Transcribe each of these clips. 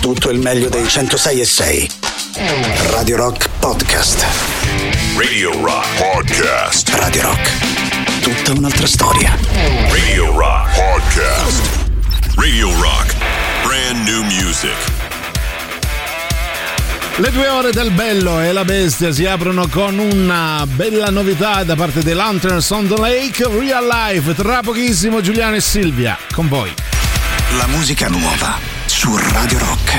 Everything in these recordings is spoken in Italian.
tutto il meglio dei 106 e 6. Radio Rock Podcast. Radio Rock Podcast. Radio Rock. Tutta un'altra storia. Radio Rock Podcast. Radio Rock. Brand new music. Le due ore del bello e la bestia si aprono con una bella novità da parte dei Lanterns on the Lake Real Life. Tra pochissimo Giuliano e Silvia con voi. La musica nuova su Radio Rock.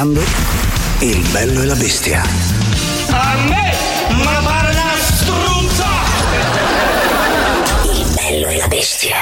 ascoltando Il bello e la bestia. A me, ma parla struzza! Il bello e la bestia.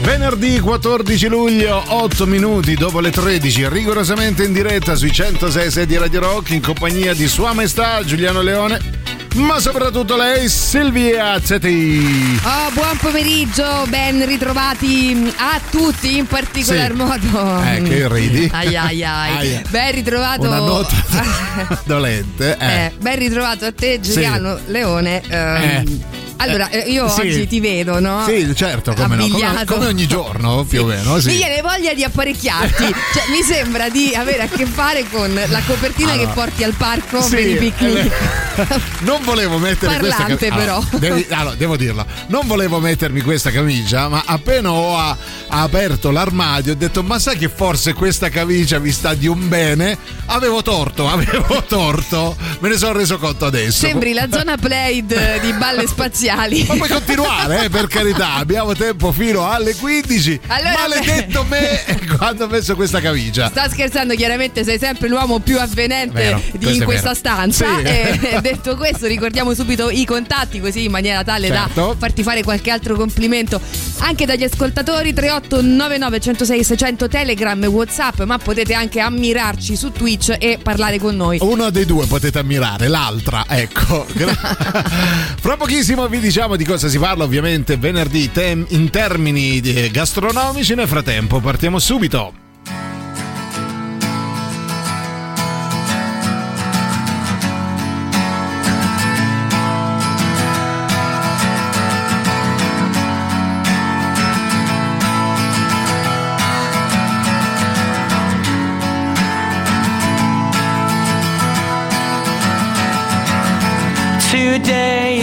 Venerdì 14 luglio, 8 minuti dopo le 13, rigorosamente in diretta sui 106 di Radio Rock in compagnia di Sua Maestà Giuliano Leone ma soprattutto lei, Silvia Zeti. Oh, ah, buon pomeriggio, ben ritrovati mm, a tutti, in particolar sì. modo. Eh, che mm. ridi. Ai ai ai. Ben ritrovato. Una nota dolente. Eh. Eh, ben ritrovato a te, Giuliano sì. Leone. Ehm, eh. Allora, eh, io sì. oggi ti vedo, no? Sì, certo, come, no, come, come ogni giorno, più o meno. Sì. Mi viene voglia di apparecchiarti. cioè, mi sembra di avere a che fare con la copertina Allora, che porti al parco Sì, per i picnic. eh, non volevo mettere questa Parlante, camicia. però. devi- allora, devo dirlo, non volevo mettermi questa camicia, ma appena ho a- aperto l'armadio ho detto: Ma sai che forse questa camicia mi sta di un bene? Avevo torto, avevo torto. Me ne sono reso conto adesso. Sembri la zona played di balle spaziali. Ma puoi continuare, eh, per carità, abbiamo tempo fino alle 15. Allora, Maledetto me quando ho messo questa camicia. Sta scherzando, chiaramente sei sempre l'uomo più avvenente Vero, di- in questa stanza. Sì. E detto questo, ricordiamo subito i contatti così in maniera tale Certo. da farti fare qualche altro complimento anche dagli ascoltatori 3899 106 600 Telegram e Whatsapp, ma potete anche ammirarci su Twitch e parlare con noi. Uno dei due potete ammirare, l'altra, ecco. Fra pochissimo vi diciamo di cosa si parla, ovviamente venerdì tem- in termini di- gastronomici. Nel frattempo partiamo subito.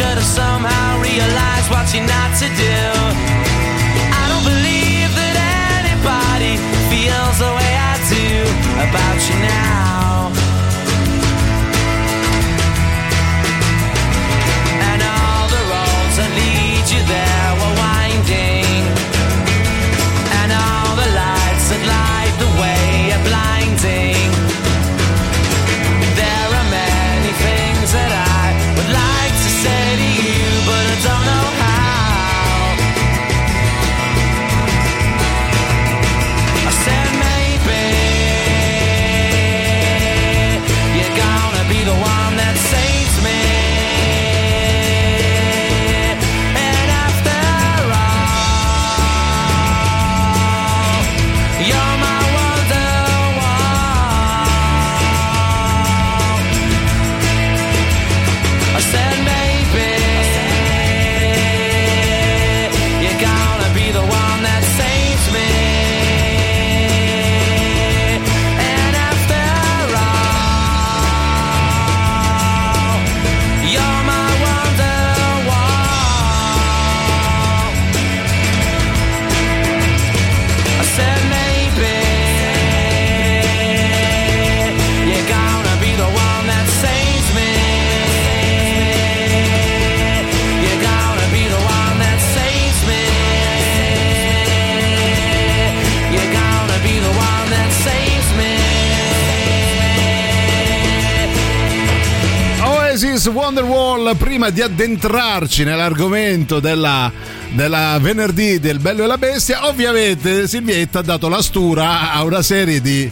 Should have somehow realized what you're not to do. I don't believe that anybody feels the way I do about you now. And all the roads that lead you there Oasis Wonderwall, prima di addentrarci nell'argomento della della venerdì del Bello e la Bestia, ovviamente Silvietta ha dato la stura a una serie di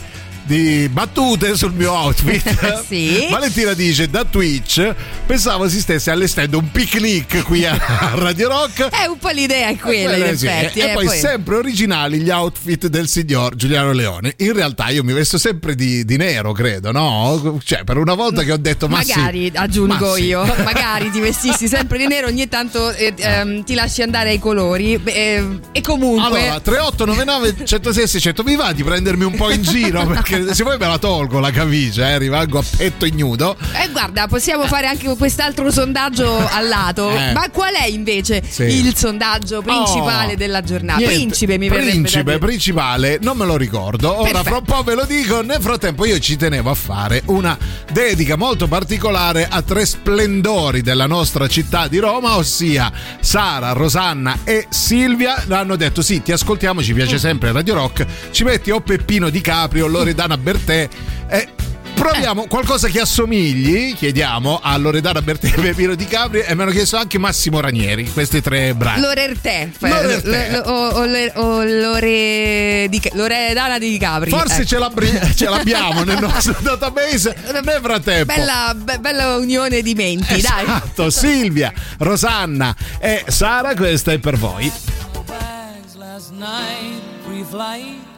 di battute sul mio outfit. Sì. Valentina dice da Twitch pensavo si stesse allestendo un picnic qui a Radio Rock. È un po' l'idea è quella, in Eh, sì, effetti. E eh, poi, sempre originali gli outfit del signor Giuliano Leone. In realtà io mi vesto sempre di, di nero, credo, no? Cioè, per una volta che ho detto ma sì, Magari aggiungo ma sì. io, magari ti vestissi sempre di nero, ogni tanto eh, ehm, ti lasci andare ai colori. Eh, e comunque. Allora, 3899 106 600 mi va di prendermi un po' in giro perché se vuoi me la tolgo la camicia, eh, rimango a petto ignudo. Eh, guarda, possiamo fare anche quest'altro sondaggio al lato. Eh. Ma qual è invece Sì. il sondaggio principale Oh, della giornata? niente, Principe, mi verrebbe Principe, principale, non me lo ricordo. Ora Perfetto. fra un po' ve lo dico. Nel frattempo, io ci tenevo a fare una dedica molto particolare a tre splendori della nostra città di Roma, ossia Sara, Rosanna e Silvia. Hanno detto: Sì, ti ascoltiamo, ci piace sempre Radio Rock. Ci metti o Peppino Di Caprio, o Loredana Bertè. E Proviamo qualcosa che assomigli, chiediamo a Loredana Bertè e Peppino Di Caprio e mi hanno chiesto anche Massimo Ranieri, questi tre brani. Lorertè, fa- Lorertè. lo- lo- o, Loredana di Capri. Forse ecco. ce, l'abbiamo nel nostro database. Nel frattempo. Bella, be- bella unione di menti, dai. Esatto, Silvia, Rosanna e Sara, questa è per voi. last night.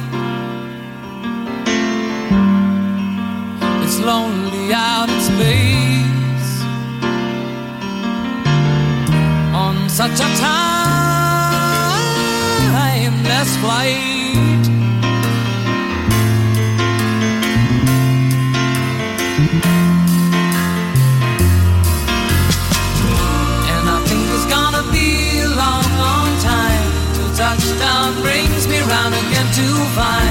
Lonely out in space on such a timeless flight. And I think it's gonna be a long, long time till touchdown brings me round again to find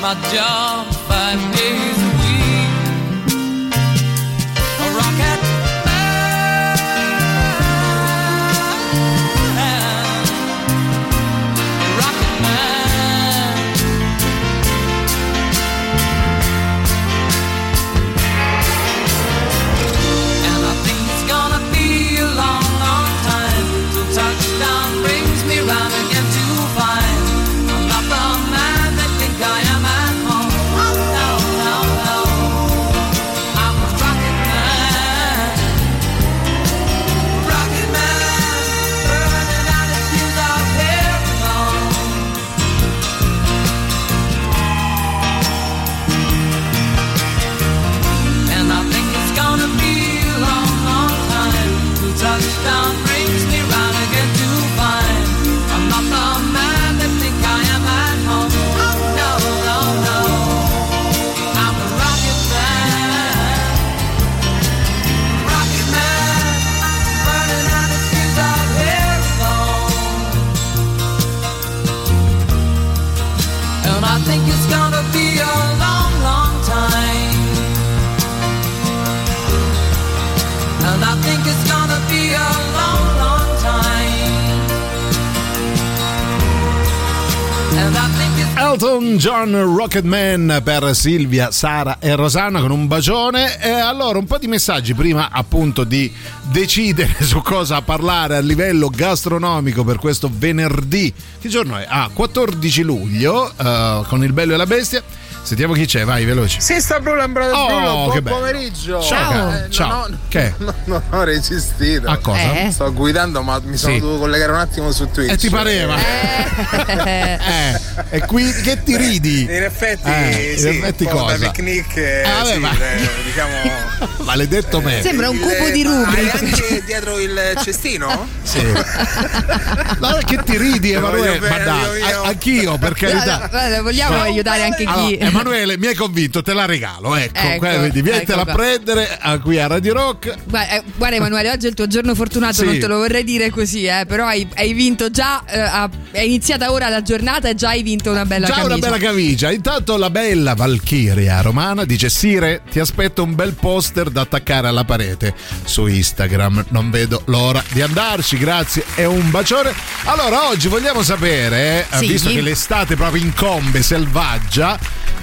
My job five days Elton John Rocketman per Silvia, Sara e Rosanna con un bacione. E allora un po' di messaggi prima appunto di decidere su cosa parlare a livello gastronomico per questo venerdì. Che giorno è? Ah, 14 luglio eh, con il bello e la bestia. Sentiamo chi c'è, vai veloci. Sì, sta Bruno, brother Oh, Bruno, che buon bello. pomeriggio. Ciao. Eh, Ciao. Non ho, Che? Non, non ho resistito. A cosa? Eh. Sto guidando, ma mi sono Sì. dovuto collegare un attimo su Twitch. E ti pareva? Eh, Eh, e qui che ti ridi? In effetti, Eh, in sì, effetti un po' cosa? da picnic, Ah, vabbè, sì, ma- eh, diciamo. Maledetto me. Sembra un cubo Eh, di. Hai anche dietro il cestino? Sì. No, che ti ridi, Emanuele? Ma dai, anch'io per carità. Vogliamo No. aiutare anche chi. Emanuele, mi hai convinto, te la regalo. Ecco, Ecco, qua, vedi, vietela ecco a prendere a- qui a Radio Rock. Guarda, eh, guarda, Emanuele, oggi è il tuo giorno fortunato, Sì. non te lo vorrei dire così, eh, però hai, hai vinto già, eh, a- è iniziata ora la giornata e già hai vinto una bella Già camicia. una bella camicia. Intanto la bella Valchiria romana dice: Sire, ti aspetto un bel poster da attaccare alla parete su Instagram. Non vedo l'ora di andarci. Grazie e un bacione. Allora, oggi vogliamo sapere, eh, Sì. visto che l'estate proprio incombe, selvaggia.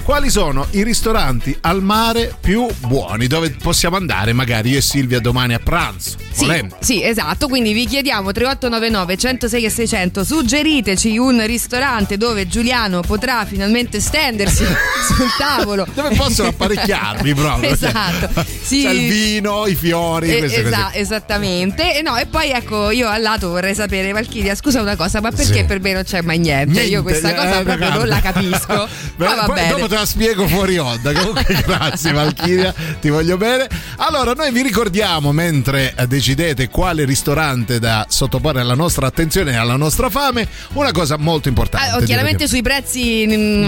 Quali sono i ristoranti al mare più buoni dove possiamo andare magari io e Silvia domani a pranzo? Sì, sì, esatto. Quindi vi chiediamo 3899 106 e 600. Suggeriteci un ristorante dove Giuliano potrà finalmente stendersi sul tavolo. Dove possono apparecchiarmi proprio. esatto. Sì. C'è il vino, i fiori, Eh, esa- esattamente. E, no, e poi ecco, io al lato vorrei sapere, Valchiria, scusa una cosa, ma perché Sì. per me non c'è mai niente? Niente, io questa cosa eh, proprio non la capisco. Beh, ma va bene. dopo te la spiego fuori onda. Comunque, grazie Valchiria, ti voglio bene. Allora, noi vi ricordiamo mentre eh, decidete quale ristorante da sottoporre alla nostra attenzione e alla nostra fame, una cosa molto importante. Ah, oh, chiaramente sui prezzi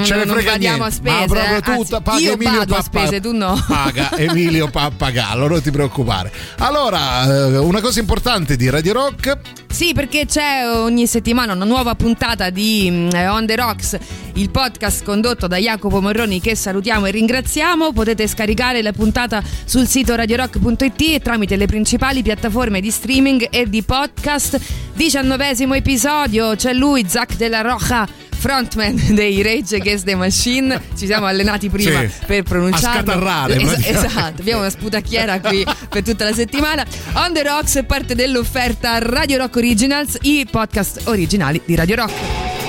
Ce ne non frega badiamo a spese. ma proprio eh. tutta paga io Emilio vado a Pappa- spese, tu no. Paga Emilio Pappagallo, non ti preoccupare. Allora, eh, una cosa importante di Radio Rock Sì, perché c'è ogni settimana una nuova puntata di mm, eh, On The Rocks, il podcast condotto da Jacopo Morroni che salutiamo e ringraziamo. Potete scaricare la puntata sul sito radiorock.it e tramite le principali piattaforme di streaming e di podcast. Diciannovesimo episodio, c'è lui, Zach della Roja. Frontman dei Rage Against the Machine, ci siamo allenati prima Sì, per pronunciarlo. a scatarrare, Es- esatto, abbiamo una sputacchiera qui per tutta la settimana. On the Rocks è parte dell'offerta Radio Rock Originals, i podcast originali di Radio Rock.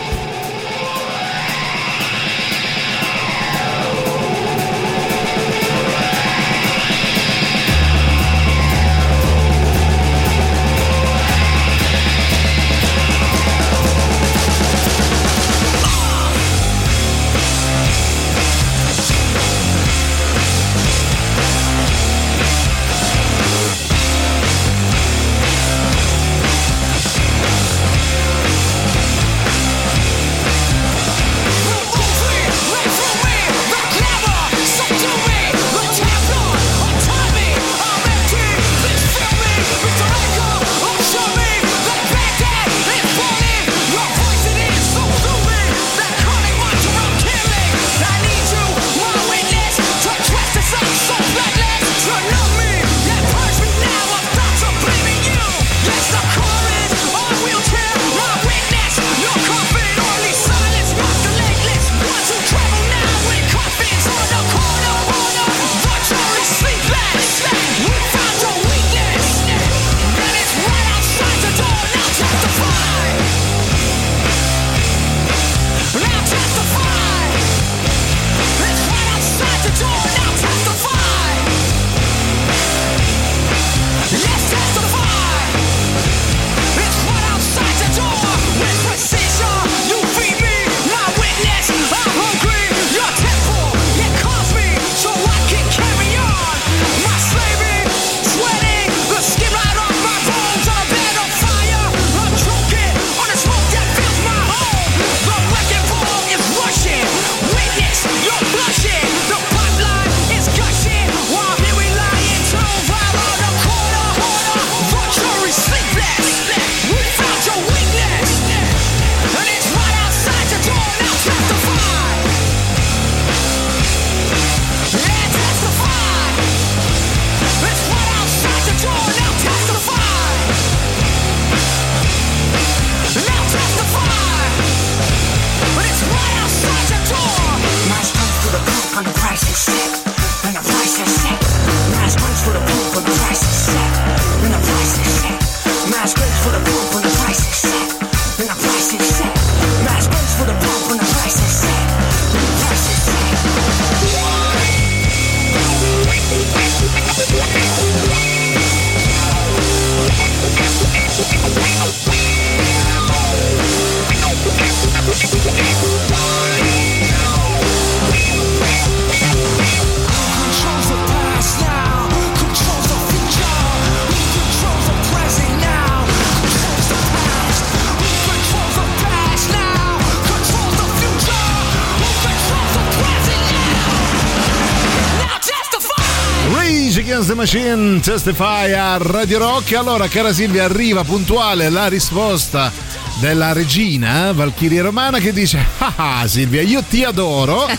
Machine, Testify a Radio Rock. Allora, cara Silvia, arriva puntuale la risposta della regina Valchiria Romana che dice: Ah, ah, Silvia, io ti adoro.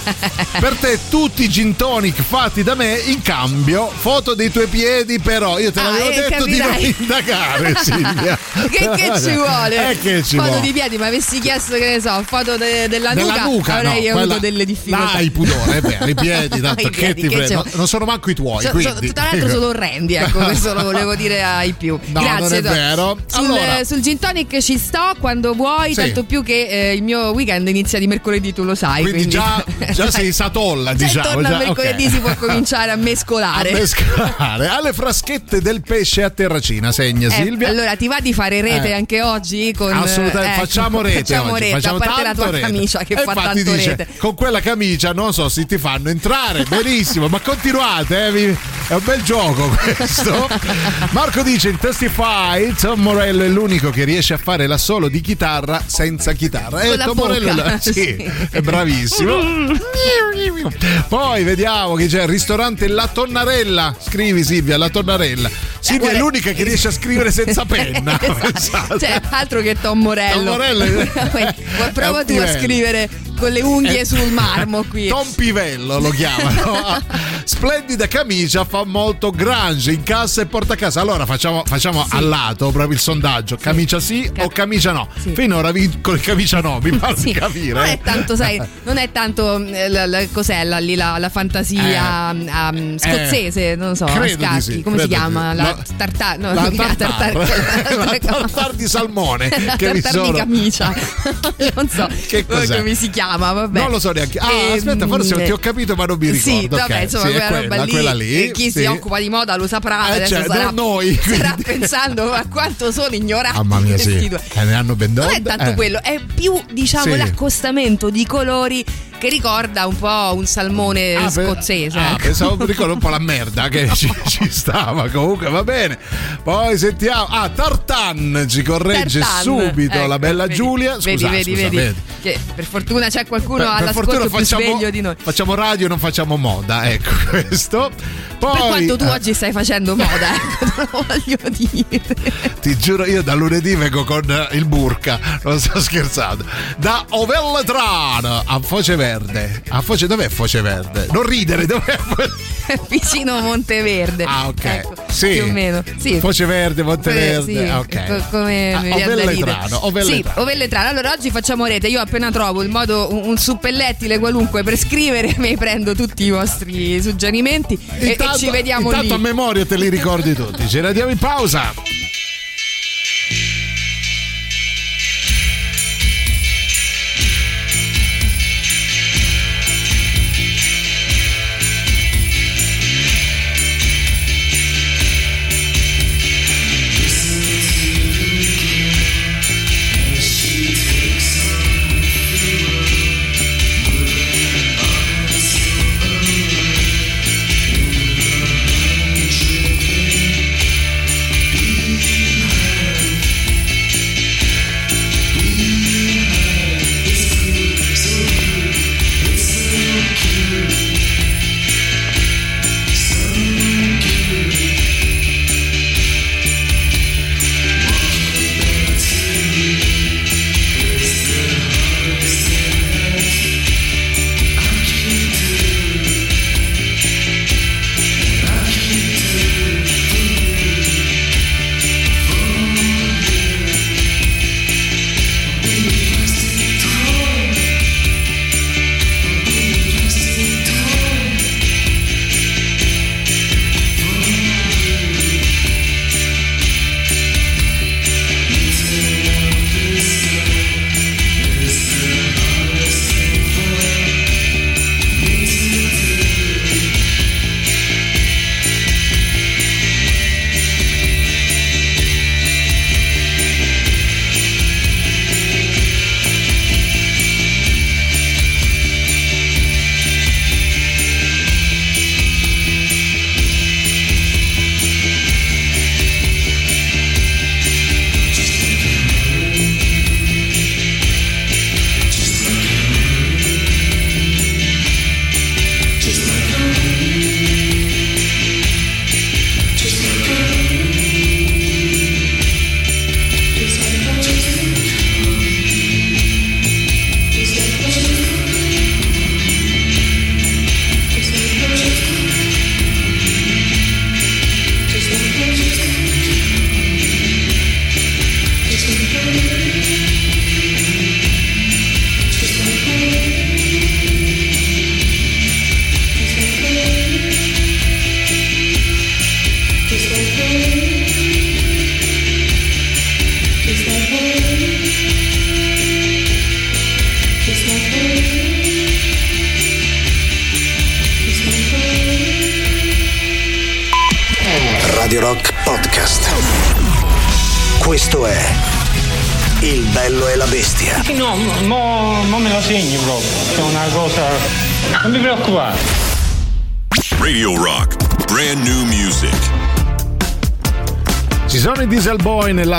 Per te tutti i gin tonic fatti da me in cambio foto dei tuoi piedi, però io te Ah, l'avevo eh, detto di non indagare, Silvia. Che, che ci vuole? Eh, che ci foto vuole. di piedi, ma avessi chiesto che ne so, foto de- della, Della nuca, nuca, avrei no, avuto quella- delle difficoltà. Dai, pudore, vero, i piedi, tanto I piedi, ti che c'è- No, non sono manco i tuoi, So- so- quindi. tra l'altro sono orrendi, ecco, questo lo volevo dire ai più. No, Grazie. non è vero. Sul, Allora- sul gin tonic ci sto quando vuoi, Sì. tanto più che eh, il mio weekend inizia di mercoledì, tu lo sai. Quindi già, già sei satolla, Se diciamo. torna già, mercoledì ok. si può cominciare a mescolare. A mescolare. Alle fraschette del pesce a terracina, segna Eh, Silvia. allora ti va di fare rete Eh. anche oggi? Con, Assolutamente, ecco, facciamo rete Facciamo oggi, rete, facciamo a parte la tua rete. camicia che E fa tanto dice, rete. con quella camicia non so se ti fanno entrare, benissimo, ma continuate, eh, è un bel gioco questo. Marco dice in Testify Tom Morello è l'unico che riesce a fare la solo di chitarra senza chitarra. Con Eh, Tom Morello sì, sì. è bravissimo. Poi vediamo che c'è il ristorante La Tonnarella. Scrivi Silvia, La Tonnarella. Silvia è guarda- l'unica che riesce a scrivere senza penna. Esatto. Cioè, altro che Tom Morello. Tom Morello è- Prova è tu a scrivere con le unghie Eh, sul marmo qui. Tom Pivello lo chiamano. Splendida camicia, fa molto grunge in cassa e porta a casa. Allora facciamo, facciamo a lato proprio il sondaggio: camicia sì o camicia no? Sì. Finora vinco il camicia no, mi pare Sì, di capire. Non è tanto, sai, non è tanto eh, la, la- cos'è lì la, la fantasia Eh. um, scozzese, non so, scacchi, sì, come si chiama? sì. La tartar, no, la tartar, la tartar di salmone che mi tartar di sono- camicia, non so Che cos'è? come si chiama, vabbè. Non lo so neanche. Ah, Ehm, aspetta, forse ti ho capito, ma non mi ricordo. Sì, vabbè, Ok, insomma, sì, quella, roba lì, quella lì, e chi sì. si occupa di moda lo saprà, Eh, adesso cioè, sarà, non noi, quindi. pensando a quanto sono ignoranti Mamma mia, sì. Eh, ne hanno ben Non è tanto eh. quello, è più diciamo Sì. l'accostamento di colori che ricorda un po' un salmone Ah, scozzese. ah, ecco. pensavo ricordo un po' la merda che ci, ci stava. Comunque va bene. Poi sentiamo. Ah, Tartan ci corregge Tartan. subito Ecco, la bella vedi, Giulia. Vedi, Scusa, vedi, scusa, vedi, Che per fortuna c'è qualcuno Per, per all'ascolto fortuna più facciamo, sveglio di noi. facciamo radio, non facciamo moda. Ecco questo. Poi, per quanto tu eh, oggi stai facendo moda, ecco, lo voglio dire. Ti giuro, io da lunedì vengo con il burka, non sto scherzando. Da Ovelletrano a Foce Verde. A Foce, dov'è Foce Verde? Non ridere, dov'è? Vicino a Monteverde. Ah, ok. Ecco, sì. Più o meno. Sì. Foce Verde, Monteverde. Sì, ok. co- come Ah. Ovelletrano, Ovelletrano. Sì, Ovelletrano. Allora oggi facciamo rete. Io appena trovo il modo, un, un suppellettile qualunque per scrivere, mi prendo tutti i vostri suggerimenti e, ci vediamo intanto lì. a memoria te li ricordi tutti. Ce la diamo in pausa.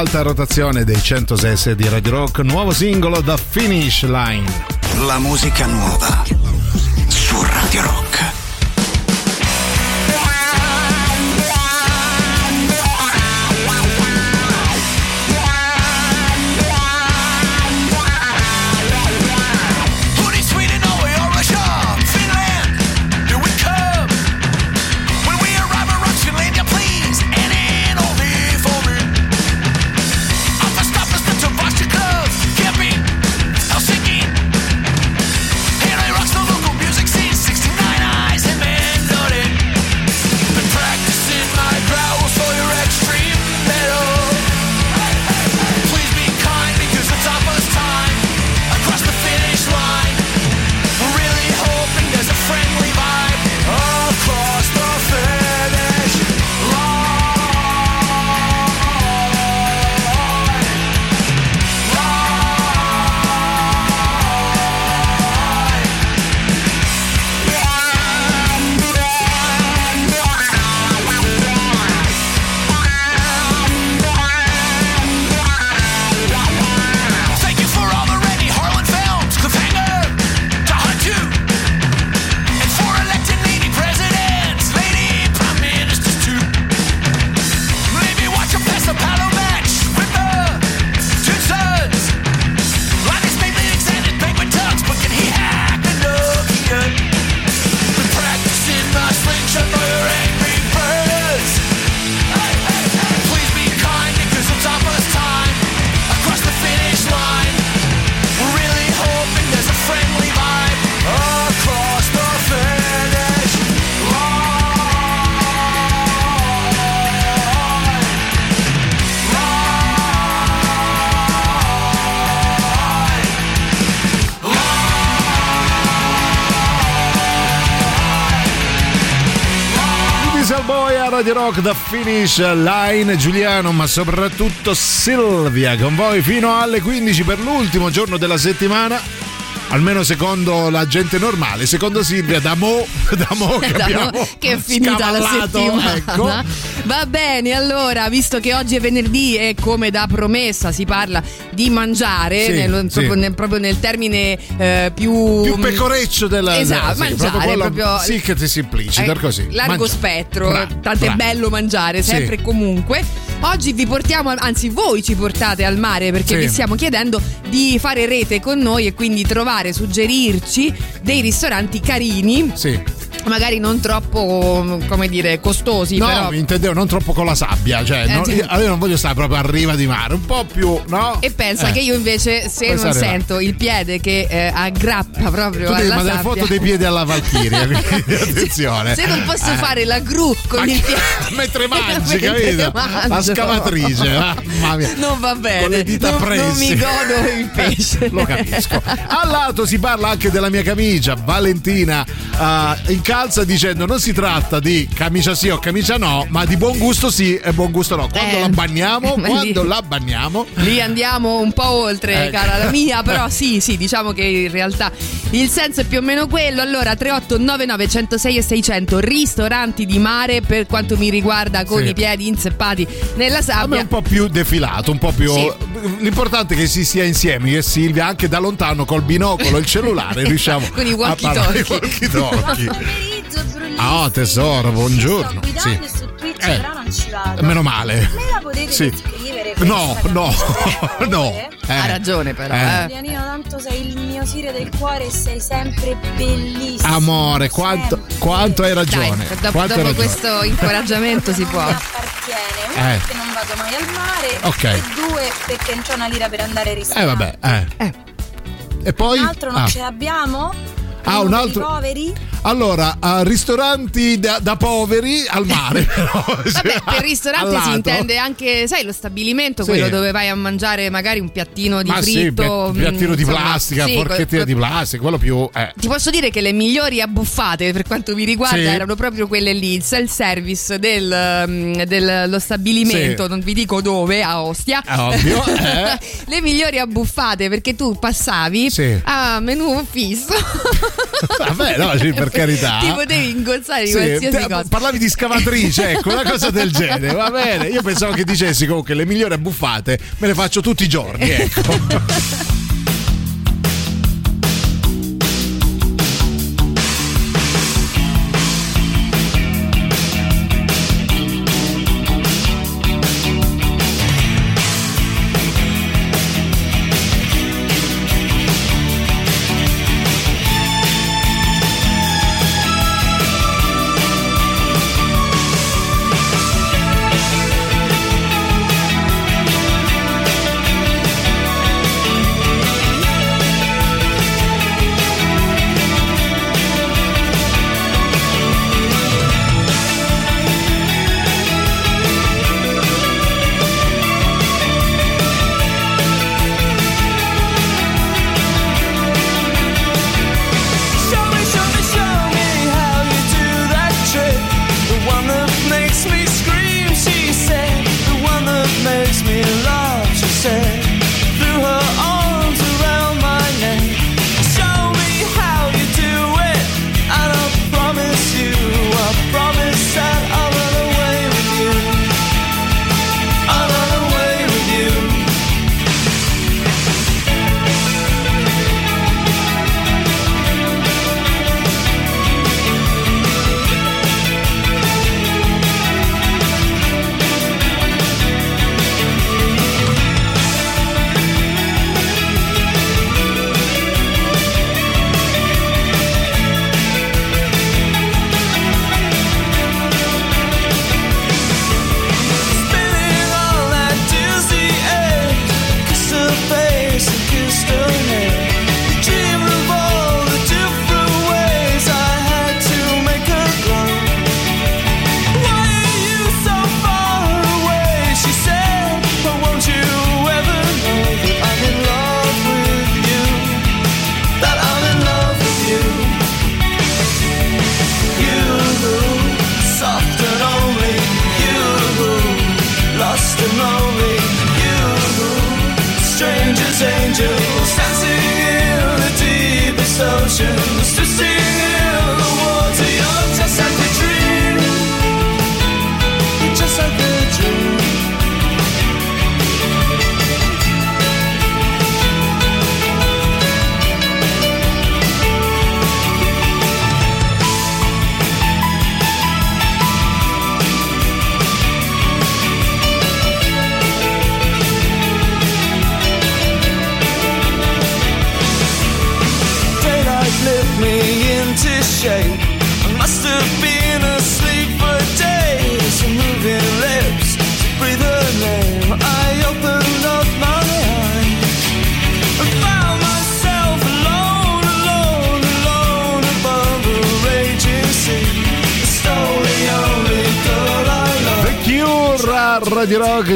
Nell'alta rotazione dei 106 di Radio Rock, nuovo singolo da Finish Line. La musica nuova su Radio Rock. Diesel Boy a Radio Rock da Finish Line, Giuliano, ma soprattutto Silvia con voi fino alle 15 per l'ultimo giorno della settimana. Almeno secondo la gente normale, secondo Silvia, da mo, da mo che, Da- abbiamo che è finita la settimana. ecco. Va bene, allora, visto che oggi è venerdì e come da promessa si parla di mangiare, Sì, nello- sì. proprio, nel, proprio nel termine eh, più... Più pecoreccio della Esatto, sì, mangiare, quello- proprio- Sì, che ti simplicita Eh, così. Largo Mangia- spettro, Bra- tanto bra- è bello mangiare, sempre e comunque. Oggi vi portiamo, anzi voi ci portate al mare perché Sì. vi stiamo chiedendo di fare rete con noi e quindi trovare, suggerirci dei ristoranti carini, Sì. magari non troppo, come dire, costosi, No, però... intendevo non troppo con la sabbia, cioè Eh, non- sì. io, io non voglio stare proprio a riva di mare, un po' più, no? E pensa Eh. che io invece se Puoi non là. sento il piede che eh, aggrappa proprio Tu alla mandare sabbia foto dei piedi alla Valchiria, quindi attenzione. Se non posso Eh. fare la gru con il piede Mentre mangi, capito? mangio. La scavatrice, mamma mia. Non va bene, non, non mi godo il pesce. Lo capisco. Al lato si parla anche della mia camicia. Valentina eh, incalza dicendo: Non si tratta di camicia sì o camicia no, ma di buon gusto sì e buon gusto no. Quando Eh, la banniamo? Quando lì- la banniamo? Lì andiamo un po' oltre, Ecco. cara la mia, però sì, sì, diciamo che in realtà il senso è più o meno quello. Allora, 3899 106 e 600 ristoranti di mare per quanto mi riguarda con Sì. i piedi inzeppati nella A me sabbia. un po' più defilato, un po' più. Sì. L'importante è che si sia insieme io e Silvia, anche da lontano col binocolo e il cellulare, riusciamo Con i a parlare. walkie-talkie. Pomeriggio, Brunissimo. Ah, tesoro, buongiorno. Sì. su Twitch, Eh, però non ci vado. Meno male. Me la potete Sì. No, no, no. Eh. Ha ragione, però. Eh. eh. Giulianino, tanto sei il mio sire del cuore e sei sempre bellissimo. Amore, quanto, Sempre. quanto hai Dai, ragione. dopo, quanto dopo ragione. questo incoraggiamento si può. mi appartiene. Uno Eh. perché non vado mai al mare. Ok. E due perché non c'ho una lira per andare a Eh ristorare. vabbè, eh. Eh. E poi? Un altro non Ah. ce l'abbiamo? Ah, un altro. poveri? Allora, a ristoranti da, da poveri al mare, però. Vabbè, per ristorante si intende anche, sai, lo stabilimento, Sì. quello dove vai a mangiare magari un piattino di Ma sì, fritto. pi- piattino mm, di insomma, plastica, sì, forchettina que- di plastica, quello più. eh. Ti posso dire che le migliori abbuffate per quanto mi riguarda Sì. erano proprio quelle lì, il self-service del, mm, dello stabilimento, Sì. non vi dico dove, a Ostia. È ovvio, eh. le migliori abbuffate perché tu passavi Sì. a menù fisso. Vabbè, no, sì, per carità. Ti potevi ingozzare di Sì, qualsiasi te- cosa. parlavi di scavatrice, ecco, una cosa del genere, va bene. Io pensavo che dicessi comunque le migliori abbuffate me le faccio tutti i giorni, ecco.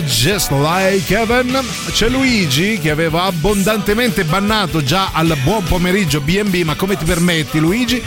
Just Like Heaven. C'è Luigi che aveva abbondantemente bannato già al buon pomeriggio BB, ma come ti permetti Luigi?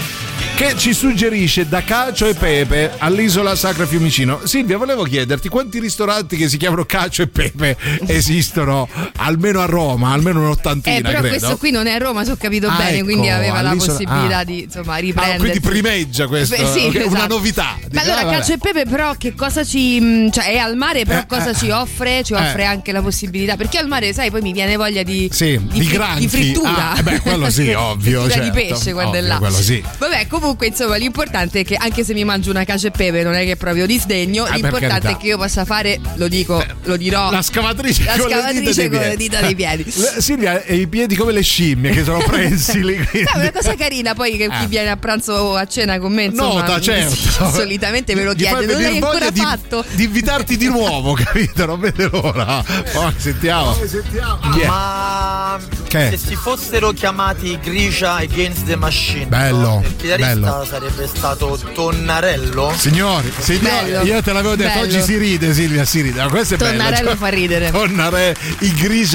Che ci suggerisce da Cacio e Pepe all'isola Sacra Fiumicino. Silvia, volevo chiederti quanti ristoranti che si chiamano Cacio e Pepe esistono almeno a Roma, almeno un'ottantina, Eh, però credo. questo qui non è a Roma, se ho capito Ah, bene, ecco, quindi aveva la possibilità ah. di insomma Ah, riprendere. quindi primeggia questo, Beh, sì, ok, una esatto. novità. Ma Dici, allora, ah. Cacio e Pepe, però, che cosa ci. cioè, è al mare, però Eh, cosa eh, ci offre? Ci offre eh. anche la possibilità. Perché al mare, sai, poi mi viene voglia di. Sì, di fri- granchi. di frittura. Ah, eh beh, quello sì, ovvio, Frittura di certo. pesce quando è Ovvio, là. quello sì. Vabbè, comunque insomma, l'importante è che anche se mi mangio una cacio e pepe, non è che proprio disdegno. Eh, per l'importante è che io possa fare, lo dico, lo dirò. La scavatrice, La con, scavatrice le con dita le dita dei piedi. Silvia ha i piedi come le scimmie che sono prensili. quindi- È una cosa carina poi che chi Eh. viene a pranzo o a cena con me, insomma, Nota, certo. solitamente me lo chiede, non l'hai ancora di, fatto. di invitarti di nuovo, capito? Non vede l'ora. Poi sentiamo. Chi è? Ma Che? se si fossero chiamati Grisha Against the Machine, Bello, no? il chitarrista bello. sarebbe stato Tonnarello. Signori, signori, Bello, io te l'avevo detto, bello. oggi si ride Silvia, si ride. Ma questo è bello. Tonnarello cioè- fa ridere. Tonnare il grigia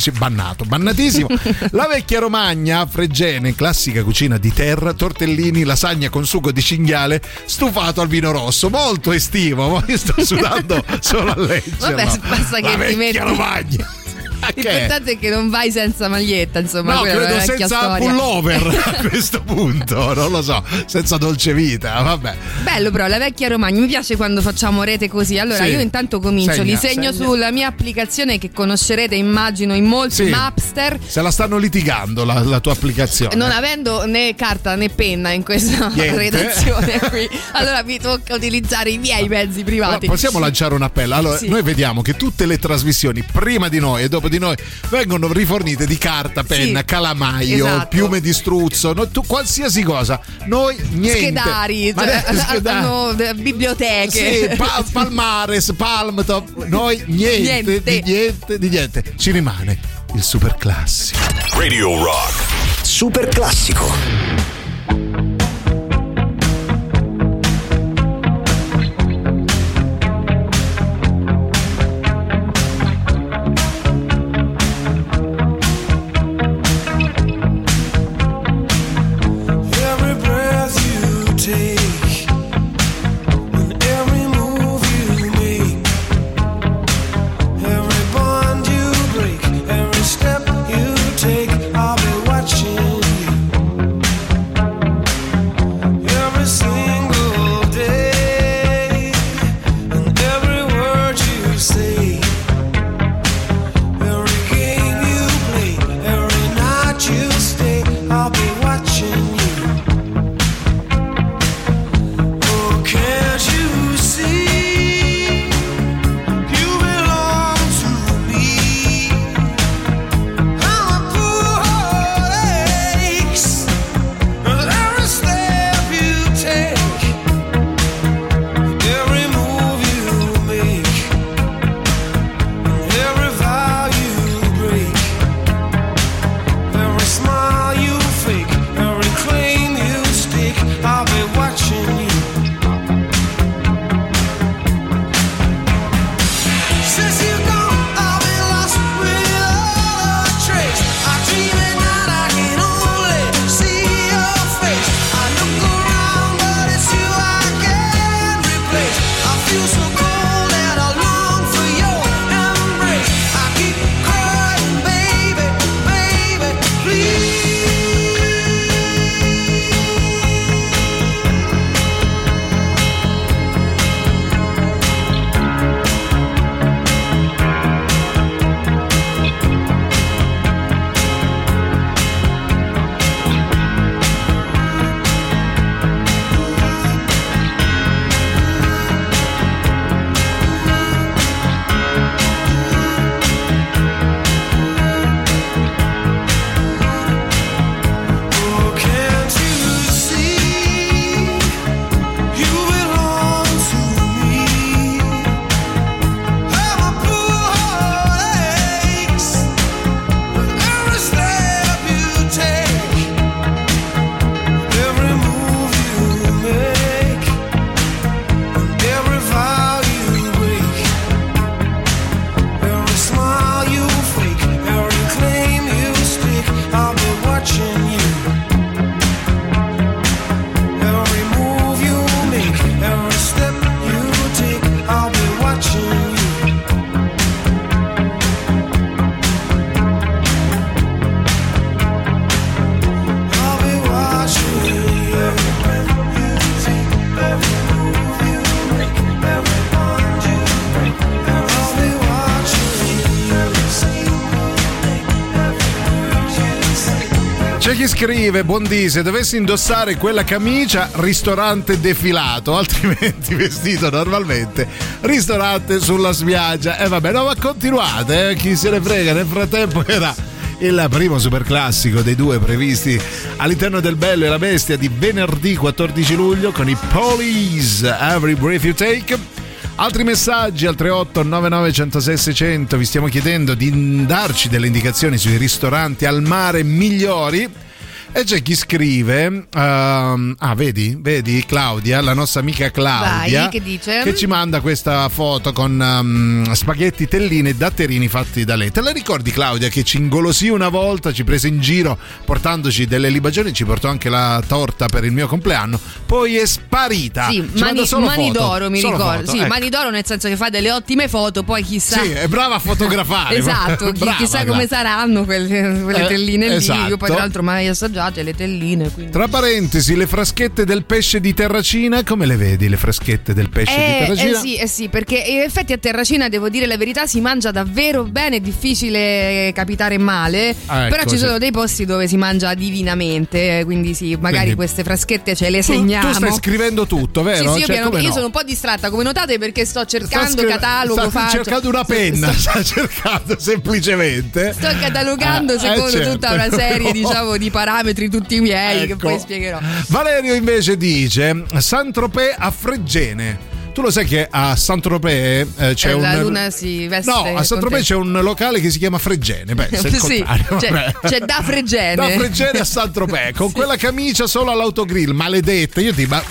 si bannato, bannatissimo. La vecchia Romagna, Fregene, classica cucina di terra, tortellini, lasagna con sugo di cinghiale, stufato al vino rosso, molto estivo. Ma io sto sudando solo a leggerlo. Vabbè, basta che La ti vecchia metti- Romagna. È? L'importante è che non vai senza maglietta, insomma, No, credo senza storia. pullover a questo punto, non lo so, senza dolce vita, vabbè. Bello però, la vecchia Romagna, mi piace quando facciamo rete così. Allora Sì. io intanto comincio, Segna, li segno segna. sulla mia applicazione che conoscerete immagino in molti, Sì. Mapster. Se la stanno litigando la, la tua applicazione. Non avendo né carta né penna in questa Niente. redazione qui, allora mi tocca utilizzare i miei mezzi privati. possiamo lanciare un appello. Allora, Sì. noi vediamo che tutte le trasmissioni prima di noi e dopo di noi vengono rifornite di carta, penna, Sì. calamaio, Esatto. piume di struzzo, no, tu- qualsiasi cosa. Noi niente. Schedari, Ma cioè, schedari. hanno eh, biblioteche. Sì, pa- Palmares, Palmtop, noi niente, Niente. di niente, di niente. Ci rimane il super classico. Radio Rock. Super classico. I'll be chi scrive, Bondi, se dovessi indossare quella camicia, ristorante defilato, altrimenti vestito normalmente, ristorante sulla spiaggia. E vabbè, no, ma continuate, eh, chi se ne frega, nel frattempo era il primo super classico dei due previsti all'interno del Bello e la Bestia di venerdì 14 luglio con i Police, Every Breath You Take. Altri messaggi al 38 99 106 600 vi stiamo chiedendo di darci delle indicazioni sui ristoranti al mare migliori e c'è chi scrive ehm, ah vedi vedi Claudia la nostra amica Claudia Vai, che dice? che ci manda questa foto con ehm, spaghetti telline e datterini fatti da lei te la ricordi Claudia che ci ingolosì una volta ci prese in giro portandoci delle libagioni ci portò anche la torta per il mio compleanno poi è sparita Sì, Ci mani, solo mani foto, d'oro mi ricordo. foto, Sì, ecco. mani d'oro nel senso che fa delle ottime foto, poi chissà. Sì, è brava a fotografare. esatto, Brava, chissà brava. come saranno quelle, quelle Eh, telline lì. esatto. Io poi tra l'altro mai assaggiate le telline. Quindi. Tra parentesi, le fraschette del pesce di Terracina, come le vedi le fraschette del pesce di Eh, Terracina? eh sì, eh sì, perché in effetti a Terracina, devo dire la verità, si mangia davvero bene, è difficile capitare male, Ah, però ecco, ci sì. sono dei posti dove si mangia divinamente, eh, quindi sì, magari Quindi- queste fraschette ce le Tu- segniamo. Tu, stai scrivendo tutto, vero? Sì, sì, io, Cioè, piano- come io no? sono un po' distratta, come notate, perché sto cercando scri- catalogo, faccio- cercando una penna, sta cercando semplicemente. Sto catalogando Eh, secondo eh, certo. tutta una serie diciamo di parametri tutti miei che Ecco. poi spiegherò. Valerio invece dice Saint-Tropez a Freggene. Tu lo sai che a Saint-Tropez eh, c'è Eh, un la luna si veste No, a Saint-Tropez c'è un locale che si chiama Freggene. Beh, se è il Sì, c'è- c'è da Fregene. Da Freggene a Saint-Tropez con quella camicia solo all'autogrill, maledetta. Io ti ma-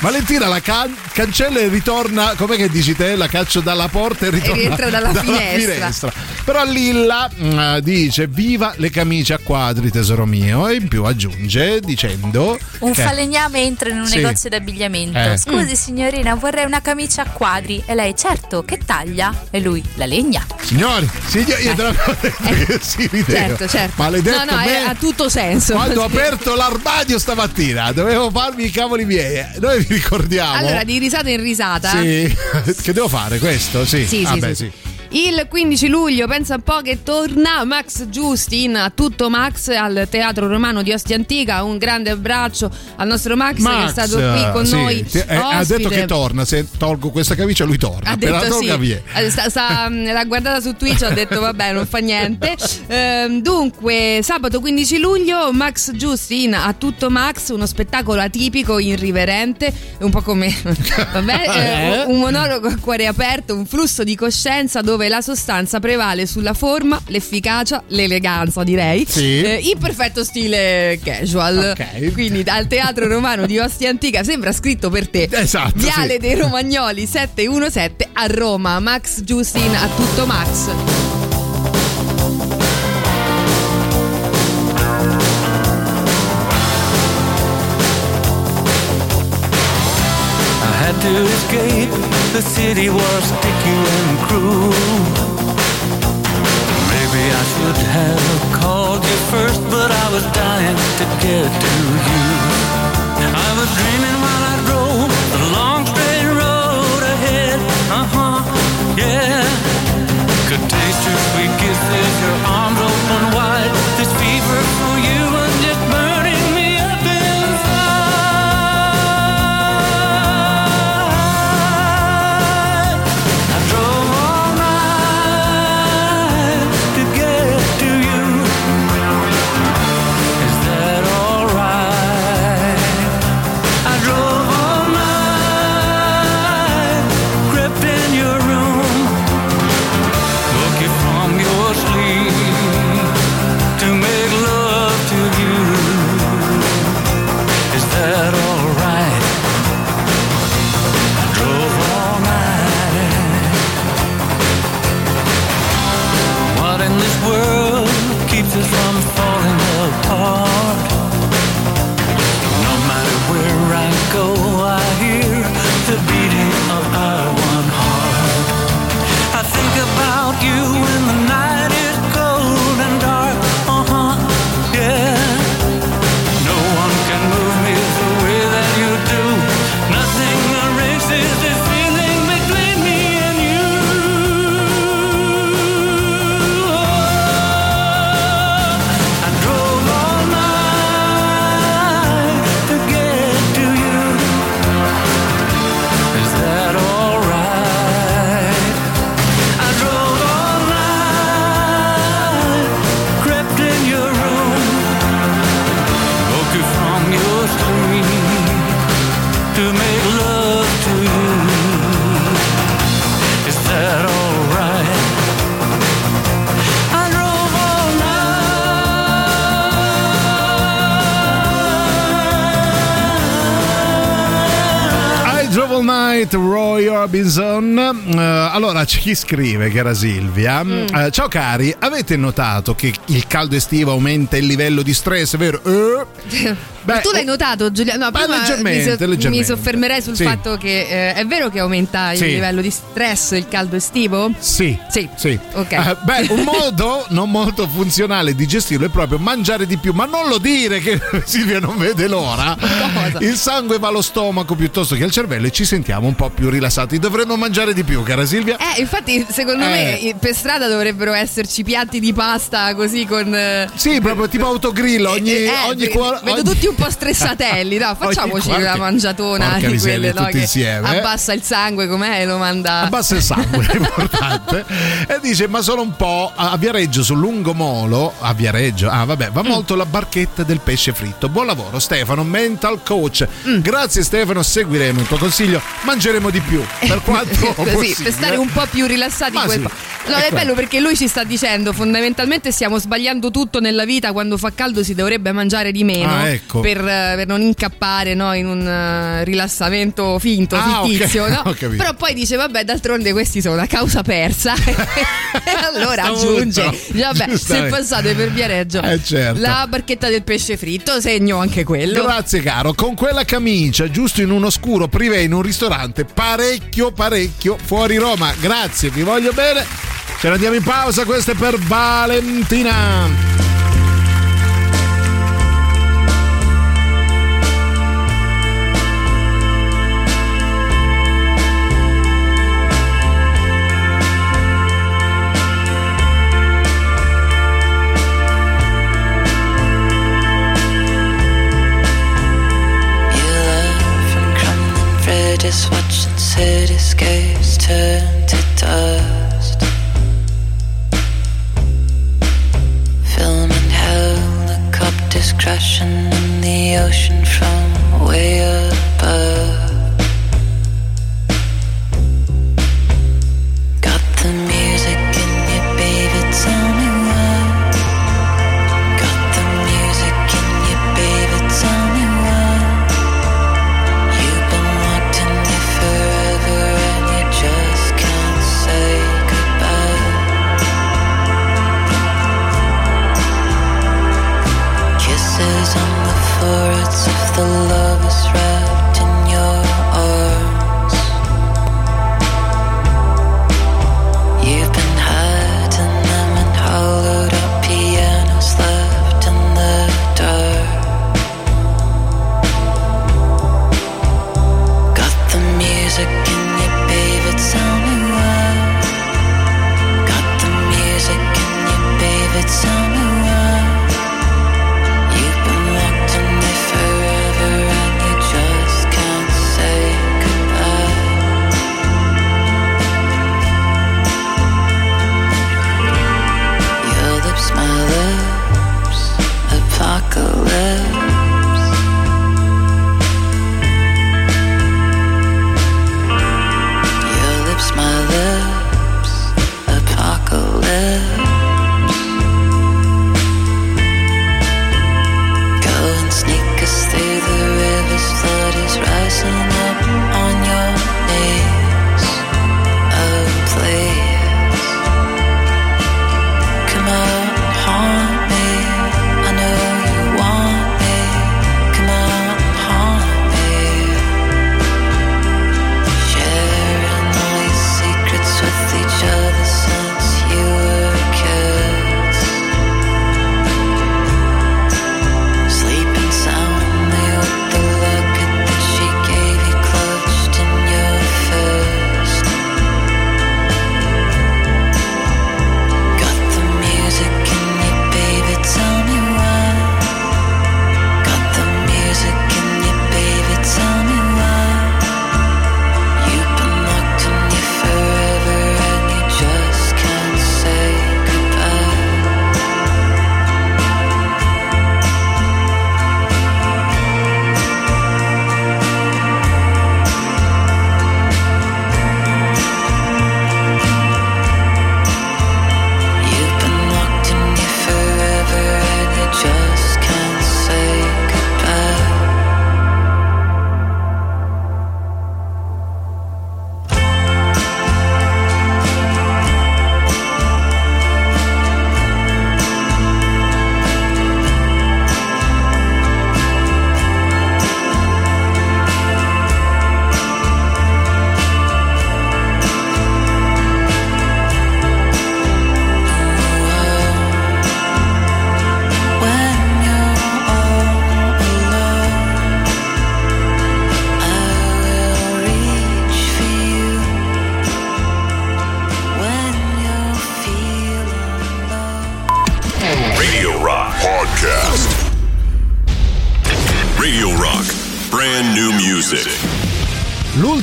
Valentina la can- cancella e ritorna, com'è che dici te? La caccio dalla porta e ritorna rientra dalla finestra. Però Lilla mm, dice viva le camicie a quadri tesoro mio e in più aggiunge dicendo Un che- falegname entra in un Sì. negozio d'abbigliamento. Eh. Scusi signorina, vorrei una camicia a quadri. E lei, certo, che taglia? E lui, la legna. Signori, signori, io te l'avevo detto che si rideva. Certo, certo. Maledetto no, no, me. è- ha tutto senso. Quando ho Sì. aperto l'armadio stamattina, dovevo farmi i cavoli miei. Noi vi ricordiamo. Allora, di risata in risata. Sì, che devo fare questo? Sì, Sì, Ah, sì, beh, sì. Il 15 luglio, pensa un po' che torna Max Giustin a tutto Max al Teatro Romano di Ostia Antica. Un grande abbraccio al nostro Max, che è stato qui con sì, noi. ti- eh, ha detto che torna. Se tolgo questa camicia, lui torna. Ha detto sì. Eh, sta- sta- mh, l'ha guardata su Twitch, ha detto vabbè non fa niente. Ehm, dunque, sabato 15 luglio Max Giustin a tutto Max, uno spettacolo atipico, irriverente, un po' come vabbè, eh, un monologo a cuore aperto, un flusso di coscienza dove la sostanza prevale sulla forma, l'efficacia, l'eleganza direi, Sì. Eh, in perfetto stile casual. Ok. Quindi al Teatro Romano di Ostia Antica sembra scritto per te. Esatto, Viale sì. dei Romagnoli 717 a Roma. Max Giustin a tutto Max. To escape. The city was sticky and cruel. Maybe I should have called you first, but I was dying to get to you. Eh, allora, c'è chi scrive, che era Silvia. Mm. Eh, ciao cari, avete notato che il caldo estivo aumenta il livello di stress, vero? Eh? Beh, tu l'hai notato, Giuliano? No, prima leggermente, mi, so- leggermente. mi soffermerei sul Sì. fatto che eh, è vero che aumenta il Sì. livello di stress il caldo estivo? Sì. Sì. Sì. Ok. Eh, beh, un modo non molto funzionale di gestirlo è proprio mangiare di più, ma non lo dire che Silvia non vede l'ora. Cosa? Il sangue va allo stomaco piuttosto che al cervello e ci sentiamo un po' più rilassati. Dovremmo mangiare di più, cara Silvia. Eh, infatti, secondo Eh. me eh, per strada dovrebbero esserci piatti di pasta così con. eh, Sì, proprio tipo autogrill, ogni, eh, ogni ve- cuore- vedo ogni- tutti un po' stressatelli, no? Facciamoci Ogni una qualche- mangiatona di quelle no, che insieme, eh. abbassa il sangue com'è lo manda. Abbassa il sangue, è importante. E dice: Ma sono un po' a Viareggio sul lungomolo. A Viareggio, ah, vabbè, Mm. va molto la barchetta del pesce fritto. Buon lavoro, Stefano, mental coach. Mm. Grazie, Stefano. Seguiremo il tuo consiglio. Mangeremo di più. Per quanto possibile. per stare un po' più rilassati Ma quel sì, po'. No, è è bello perché lui ci sta dicendo fondamentalmente stiamo sbagliando tutto nella vita, quando fa caldo si dovrebbe mangiare di meno Ah, ecco. Per, eh, per non incappare no, in un eh, rilassamento finto, Ah, fittizio. no? ho capito. Però poi dice vabbè d'altronde questi sono una causa persa e allora aggiunge vabbè se passate per Viareggio Eh, certo. la barchetta del pesce fritto segno anche quello. Grazie caro, con quella camicia giusto in un oscuro privé in un ristorante parecchio parecchio fuori Roma. Grazie, vi voglio bene. Ce ne andiamo in pausa, questo è per Valentina. Bridges, watching cityscapes turn to dust. Filming helicopters crashing in the ocean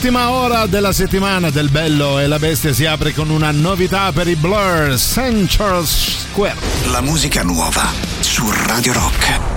L'ultima ora della settimana del Bello e la Bestia si apre con una novità per i Blur, Central Square. La musica nuova su Radio Rock.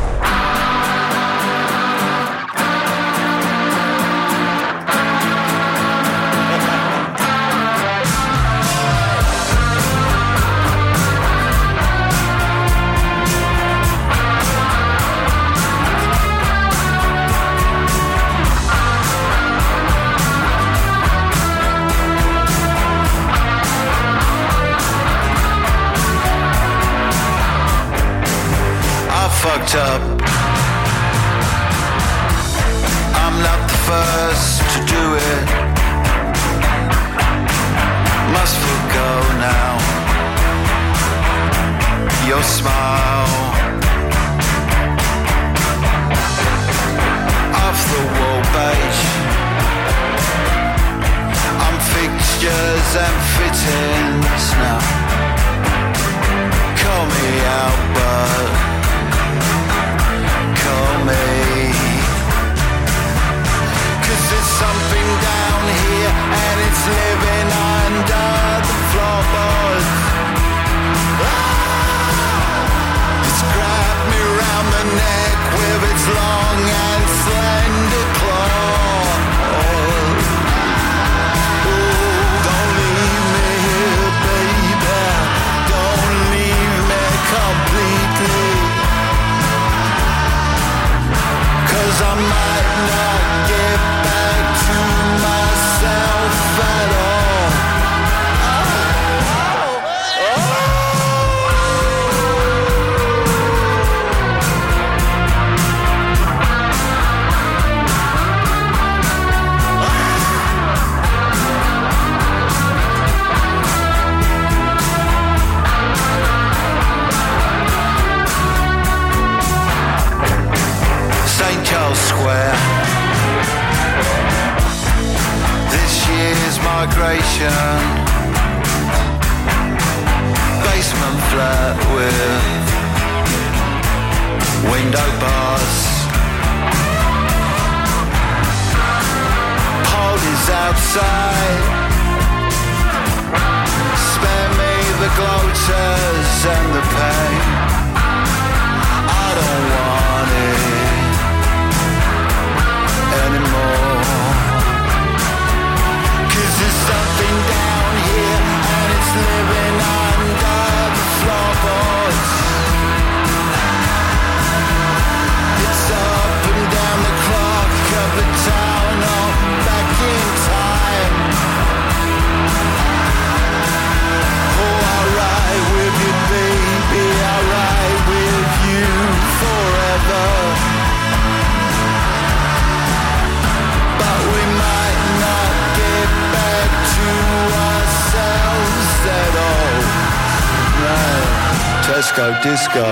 Disco,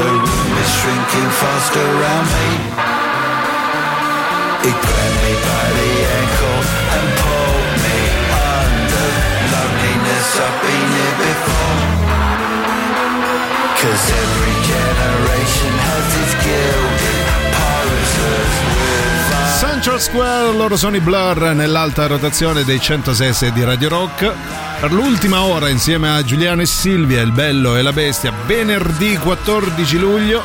the room is shrinking fast around me. It grabbed me by the ankle and pulled me under. Loneliness, I've been here before. Cause every generation has its gilded pirates Central Square, loro sono i Blur nell'alta rotazione dei 106 di Radio Rock. Per l'ultima ora insieme a Giuliano e Silvia, il bello e la bestia, venerdì 14 luglio.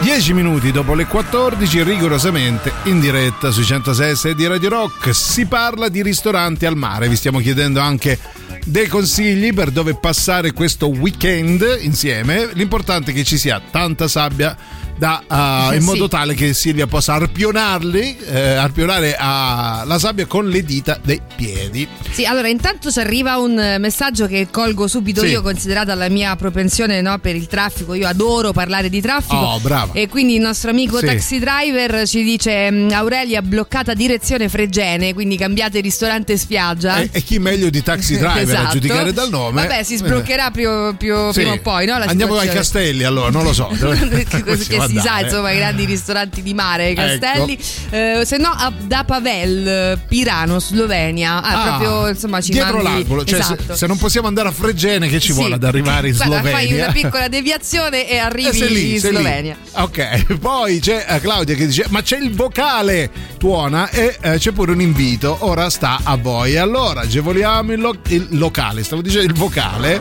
10 minuti dopo le 14, rigorosamente in diretta sui 106 di Radio Rock. Si parla di ristoranti al mare. Vi stiamo chiedendo anche dei consigli per dove passare questo weekend insieme. L'importante è che ci sia tanta sabbia da, uh, in Sì. modo tale che Silvia possa arpionarli, eh, arpionare uh, la sabbia con le dita dei piedi. Sì, allora intanto ci arriva un messaggio che colgo subito Sì. io, considerata la mia propensione no, per il traffico. Io adoro parlare di traffico. Oh, brava. E quindi il nostro amico Sì. taxi driver ci dice: "Mm, Aurelia bloccata direzione Fregene, quindi cambiate ristorante e spiaggia. E, e chi meglio di taxi driver a Esatto. giudicare dal nome? Vabbè, si sbloccherà più, più- Sì. prima o poi, no? Andiamo ai castelli allora, non lo so. Dove- che, si sa, insomma, i grandi ristoranti di mare, ai castelli. Eh, se no, a- da Pavel, Pirano, Slovenia. Ah, Ah, proprio, insomma, ci dietro mandi- l'angolo, cioè se, esatto. se non possiamo andare a Fregene, che ci Sì. vuole ad arrivare in Guarda, Slovenia? fai una piccola deviazione e Eh, arrivi sei lì, in sei lì. Slovenia. Ok, poi c'è eh, Claudia che dice: Ma c'è il vocale, tuona, e eh, c'è pure un invito. Ora sta a voi. Allora, agevoliamo il, lo- il locale. Stavo dicendo il vocale.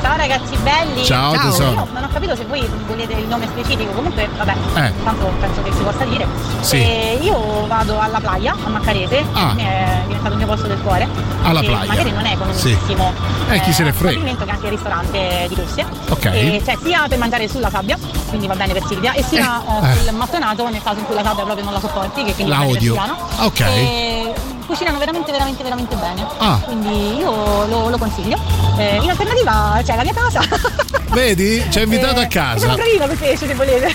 Ciao ragazzi belli. Ciao, Ciao. tesoro. Io non ho capito se voi volete il nome specifico, comunque vabbè, Eh. tanto penso che si possa dire. Sì. E io vado alla playa a Maccarese, Ah. che è diventato il mio posto del cuore. Alla playa. Magari non è Sì. economicissimo. Eh, chi se ne frega. stabilimento che anche il ristorante di Russia. Ok. E c'è sia per mangiare sulla sabbia, quindi va bene per Silvia, e sia eh, Eh. sul mattonato nel caso in cui la sabbia proprio non la sopporti, che quindi L'audio. Silvano. Ok. E cucinano veramente veramente veramente bene. Ah. Quindi io lo, lo consiglio. Eh, in alternativa c'è la mia casa. Vedi? Ci ha invitato Eh, a casa. Sono bravina per pesce se volete.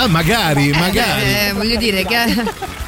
Ah, magari, magari. Eh, voglio dire che.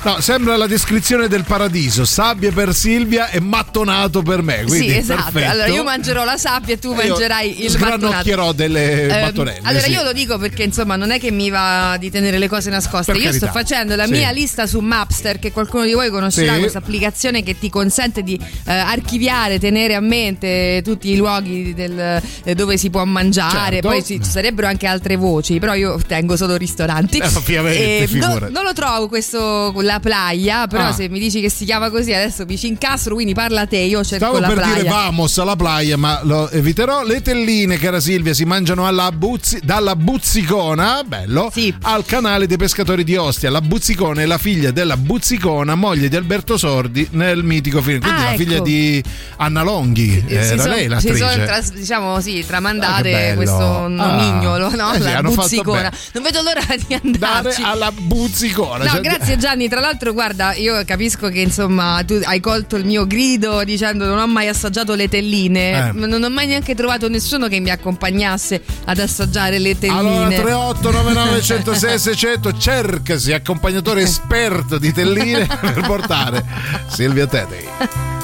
No, sembra la descrizione del paradiso: sabbia per Silvia e mattonato per me. Quindi sì, esatto. perfetto. Allora io mangerò la sabbia e tu mangerai il mattonato. sgranocchierò delle Ehm, mattonelle. allora sì. io lo dico perché insomma non è che mi va di tenere le cose nascoste. Per io sto carità. facendo la Sì. mia lista su Mapster che qualcuno di voi conoscerà, Sì. questa applicazione che ti consente di eh, archiviare, tenere a mente tutti i luoghi del- eh, dove si può mangiare. Certo. Poi ci, ci sarebbero anche altre voci, però io tengo solo ristoranti. Eh, ovviamente, E no- non lo trovo questo la playa, però Ah. se mi dici che si chiama così adesso mi ci incastro, quindi parla te, io cerco Stavo la per playa. dire vamos alla playa, ma lo eviterò. Le telline, cara Silvia, si mangiano Buzzi- dalla Buzzicona, bello, al canale dei pescatori di Ostia. La Buzzicona è la figlia della Buzzicona, moglie di Alberto Sordi nel mitico film. Quindi Ah, la figlia ecco. di Anna Longhi. si Era son- lei si l'attrice. sono tras- diciamo sì, Ah, tramandate bello. questo nomignolo, Ah. no? Eh sì, la buzzicona. Non vedo l'ora di andarci. alla Buzzicona. No, Cioè- grazie Gianni. Tra l'altro, guarda, io capisco che insomma tu hai colto il mio grido dicendo non ho mai assaggiato le telline. Eh. Non ho mai neanche trovato nessuno che mi accompagnasse ad assaggiare le telline. Allora 3899 106 600 cercasi accompagnatore esperto di telline per portare Silvia Tedei.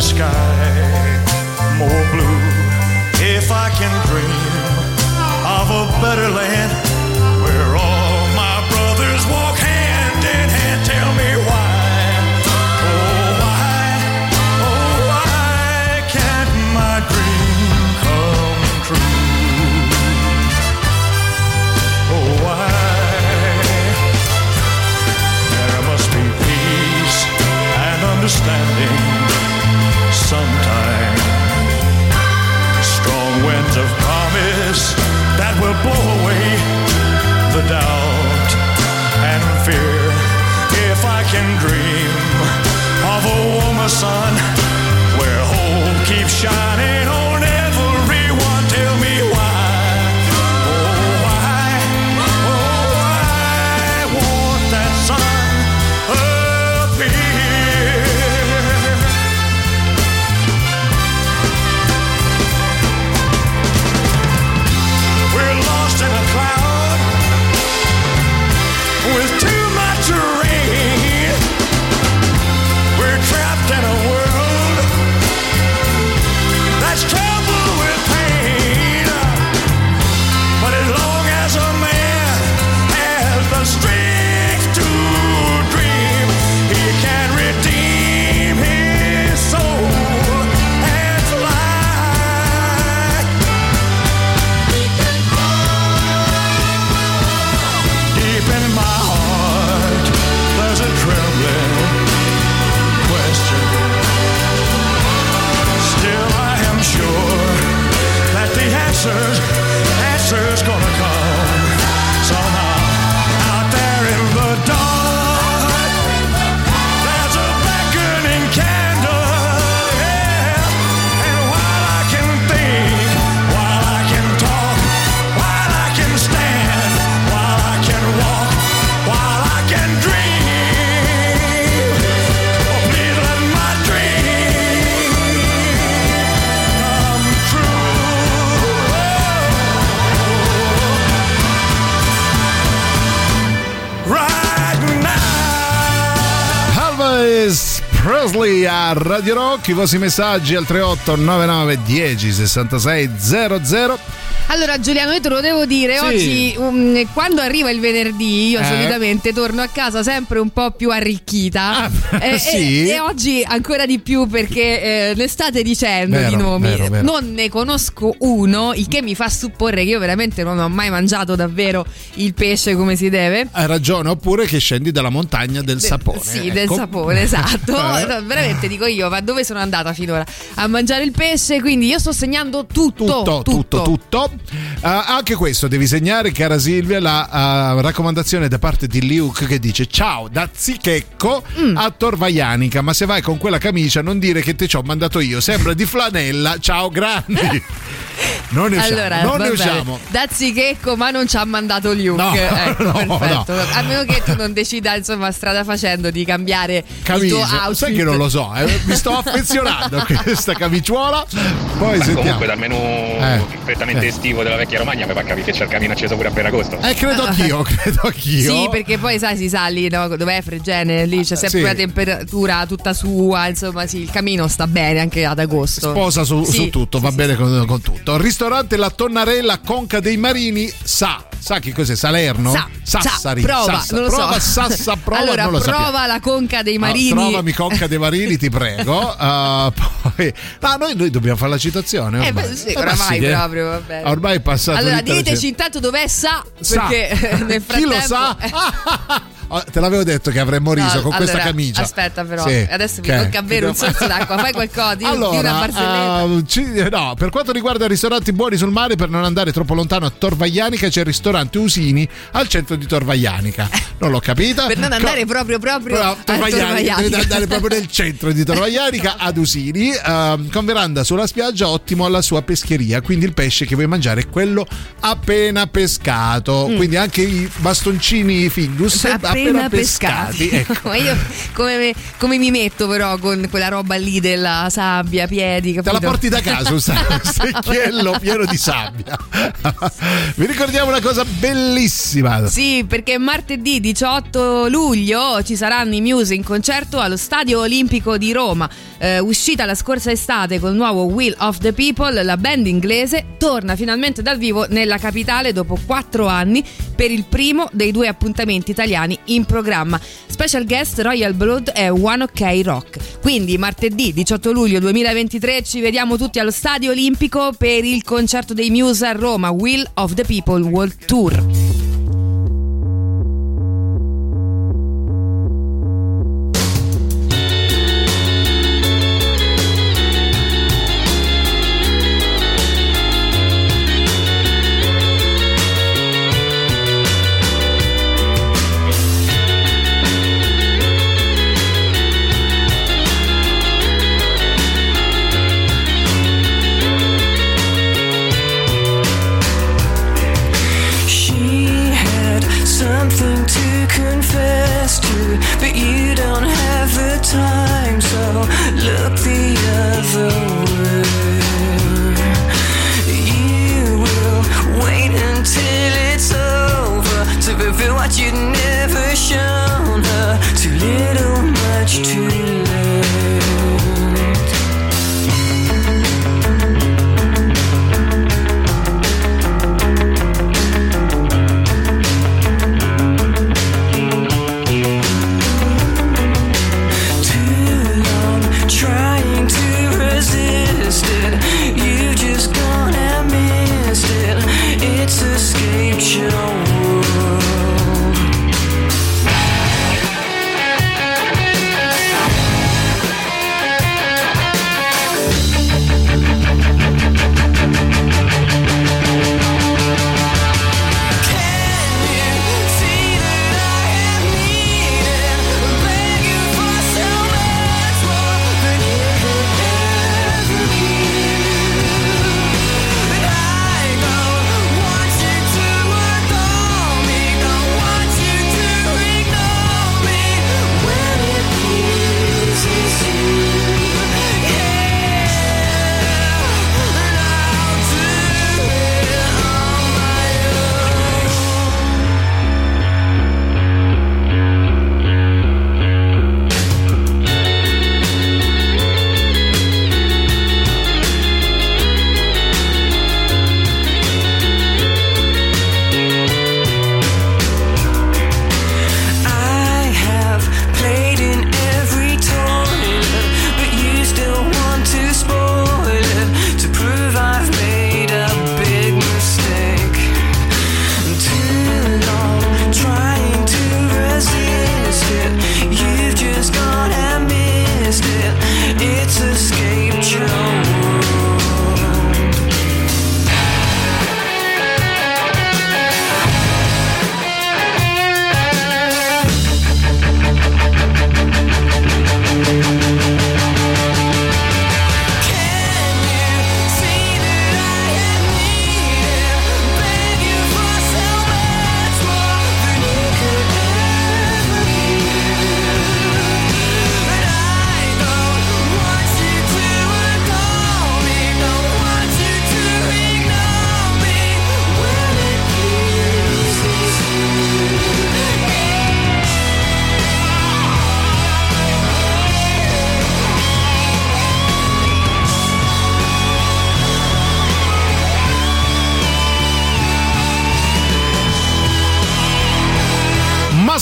Sky more blue. If I can dream of a better land doubt and fear. If I can dream of a warmer sun where hope keeps shining Mosley a Radio Rock, i vostri messaggi al 3899 10 66 00. Allora Giuliano, io te lo devo dire, Sì. oggi um, quando arriva il venerdì io Eh. solitamente torno a casa sempre un po' più arricchita Eh, sì? e, e oggi ancora di più perché eh, ne state dicendo Vero, di nomi. vero, vero. Non ne conosco uno, il che mi fa supporre che io veramente non ho mai mangiato davvero il pesce come si deve. Hai ragione, oppure che scendi dalla montagna del sapone. Sì, del ecco. sapone, esatto. Eh. No, veramente dico io, ma dove sono andata finora? A mangiare il pesce, quindi io sto segnando tutto. Tutto, tutto, tutto. Ah, anche questo devi segnare, cara Silvia, la ah, raccomandazione da parte di Luke che dice: Ciao da Zichecco Mm. a Torvaianica. Ma se vai con quella camicia, non dire che te ci ho mandato io. Sembra di flanella. Ciao, grandi. Non ne usciamo. Allora, non ne usciamo. Dazzi Checco, ma non ci ha mandato Luke. No, ecco, no, perfetto. A meno che tu non decida, insomma, strada facendo di cambiare il tuo Camicia, outfit. sai che non lo so, eh, mi sto affezionando a questa camiciuola. Poi Ma sentiamo. comunque dal menù Eh, prettamente eh. estivo della vecchia Romagna mi fa capire che c'è il camino acceso pure a Ferragosto. Eh, credo anch'io, credo anch'io. Sì, perché poi sai, si sa lì, no, dov'è Fregene? Lì c'è sempre Sì. una temperatura tutta sua, insomma, sì, il camino sta bene anche ad agosto. Sposa su, Sì, su tutto, va bene con, con tutto. Ristorante La Tonnarella Conca dei Marini, sa. Sa che cos'è? Salerno? Sa, Sassari. sa, prova, Sassa. non lo prova, so. Sassa, prova, allora, non lo prova sappiamo. la conca dei Ah, marini. trovami Conca dei Marini, ti prego. Ah, poi, no, noi, noi dobbiamo fare la citazione. Eh, Ormai, beh, sì, Eh, ma oramai sì, eh. proprio, va bene. Ormai è passato Allora, diteci intanto dov'è Sa, Sa. perché nel Chi lo frattempo... sa? Ah, te l'avevo detto che avremmo riso No, con questa allora, camicia. Aspetta, però, Sì. adesso mi Che? tocca bere un sorso d'acqua. Fai qualcosa, di, di una Allora, ehm, ci- no, per quanto riguarda ristoranti buoni sul mare, per non andare troppo lontano a Torvaianica c'è il ristorante Usini al centro di Torvaianica. Non l'ho capita. per non Co- andare proprio proprio Però, a Torvaianica, Torvaianica. dovete andare proprio nel centro di Torvaianica ad Usini ehm, con veranda sulla spiaggia ottimo alla sua pescheria quindi il pesce che vuoi mangiare è quello appena pescato Mm. quindi anche i bastoncini Findus appena pescati. ecco. Ma io come, come mi metto però con quella roba lì della sabbia, piedi, Te capito? la porti da casa un secchiello pieno di sabbia. Vi ricordiamo una cosa bellissima. Sì, perché martedì 18 luglio ci saranno i Muse in concerto allo Stadio Olimpico di Roma. Eh, uscita la scorsa estate col nuovo Will of the People, la band inglese torna finalmente dal vivo nella capitale dopo quattro anni per il primo dei due appuntamenti italiani in programma. Special guest Royal Blood e One OK Rock. Quindi martedì 18 luglio 2023 ci vediamo tutti allo Stadio Olimpico per il concerto dei Muse a Roma, Will of the People World Tour.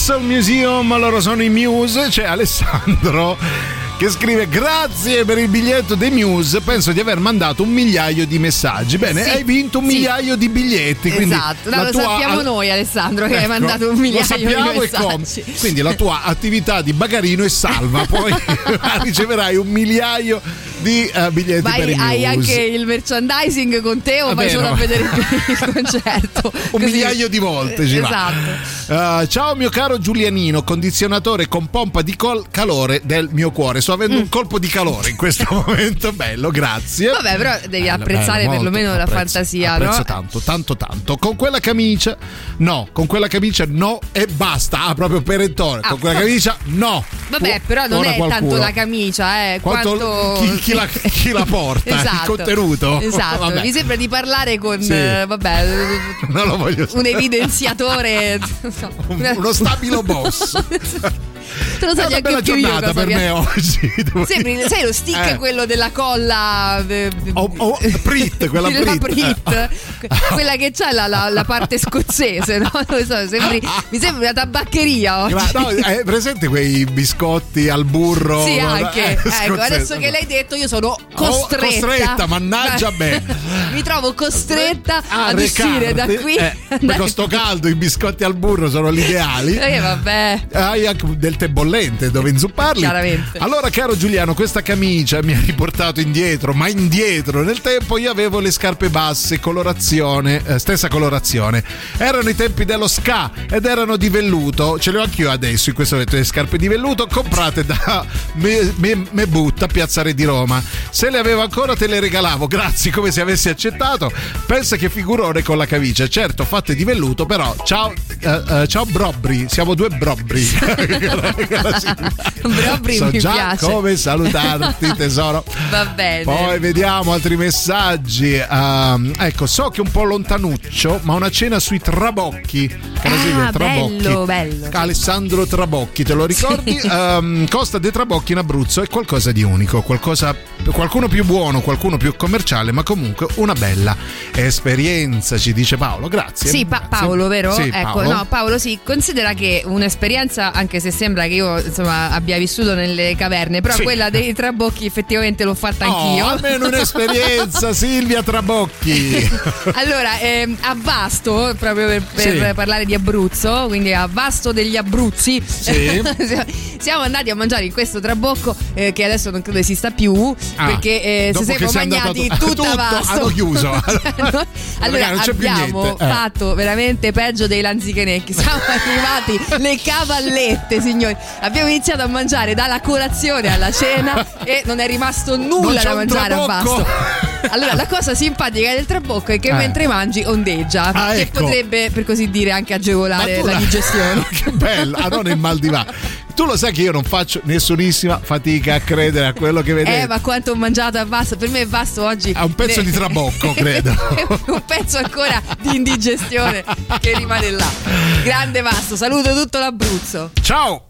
Universal Museum, loro sono i Muse, c'è Alessandro che scrive grazie per il biglietto dei Muse, penso di aver mandato un migliaio di messaggi. Bene, Sì, hai vinto un sì. migliaio di biglietti. Quindi esatto, no, lo tua- sappiamo noi Alessandro che hai Ecco, mandato un migliaio di messaggi. Quindi la tua attività di bagarino è salva, poi riceverai un migliaio di eh, biglietti Ma per i hai anche il merchandising con te o Va vai bene, solo no. a vedere il concerto? un Così. migliaio di volte ci va. Esatto. Uh, ciao mio caro Giulianino, condizionatore con pompa di col- calore del mio cuore. Sto avendo Mm. un colpo di calore in questo momento, bello, grazie. Vabbè, però devi Bello, apprezzare bello, perlomeno molto, la apprezzo, fantasia, apprezzo no? tanto, tanto, tanto. Con quella camicia, no. Con quella camicia, no e basta. Ah, proprio perentorio. Ah, Con quella vabbè. camicia, no. Vabbè, però non è qualcuno. tanto la camicia, eh, Quanto- quanto chi- chi la- chi la porta, il esatto, contenuto. Esatto, Vabbè. mi sembra di parlare con Sì. vabbè, Non lo voglio un evidenziatore, Uno stabilo boss. te lo so È una bella giornata per me oggi. Sembri, sai lo stick Eh. quello della colla eh, O, o Prit, quella la Prit. Brit, quella che c'ha la, la- la parte scozzese, no? So, sembri- mi sembra una tabaccheria oggi. Ma no, è presente quei biscotti al burro? Sì, anche. Eh, ecco, adesso che l'hai detto, io sono Oh, costretta. costretta, mannaggia me. Mi trovo costretta Ah, ad uscire da qui. Eh, con sto caldo i biscotti al burro sono gli ideali. Eh, vabbè. Hai anche del tè bollente dove inzupparli. Chiaramente. Allora, caro Giuliano, questa camicia mi ha riportato indietro, ma indietro nel tempo io avevo le scarpe basse, colorazione, eh, stessa colorazione. Erano i tempi dello ska ed erano di velluto. Ce le ho anch'io adesso in questo momento le scarpe di velluto comprate da Me, Me- Mebutta, Piazza Re di Roma. Se le avevo ancora te le regalavo, grazie, come se avessi accettato. Pensa che figurone con la camicia. Certo, fatte di velluto, però ciao, eh, eh, ciao Brobri, siamo due Brobri. Brobri so mi già piace. come salutarti tesoro Va bene. poi vediamo altri messaggi Ehm, ecco so che è un po' lontanuccio ma una cena sui Trabocchi Cara Ah, Trabocchi bello, bello. Alessandro Trabocchi te lo ricordi? Ehm, Costa dei Trabocchi in Abruzzo è qualcosa di unico qualcosa, qualcuno più buono qualcuno più commerciale ma comunque una bella esperienza ci dice Paolo grazie Sì, Pa-. Paolo, vero? Sì, ecco, Paolo. no, Paolo, sì, considera che un'esperienza, anche se sembra che io insomma abbia vissuto nelle caverne, però Sì. quella dei trabocchi effettivamente l'ho fatta Oh, anch'io. almeno un'esperienza Silvia Trabocchi allora, ehm, a Vasto, proprio per, per Sì. parlare di Abruzzo, quindi a Vasto degli Abruzzi, Sì. siamo andati a mangiare in questo trabocco eh, che adesso non credo esista più Ah, perché eh, che siamo mangiati tu- tutta tutto, Vasto. hanno chiuso. allora Ragazzi, c'è più abbiamo eh. fatto veramente peggio dei lanzichenecchi. Siamo arrivati le cavallette, signori. Abbiamo iniziato a mangiare dalla colazione alla cena e non è rimasto nulla da mangiare a. Vasto. Allora, la cosa simpatica del trabocco è che Eh. mentre mangi ondeggia, Ah, che ecco. potrebbe per così dire anche agevolare la la- digestione. che bello, ah, non il mal di va. Tu lo sai che io non faccio nessunissima fatica a credere a quello che vedete. Eh, ma quanto ho mangiato a Vasto? Per me Vasto oggi Ha un pezzo ne- di trabocco, credo. un pezzo ancora di indigestione che rimane là. Grande Vasto, saluto tutto l'Abruzzo. Ciao!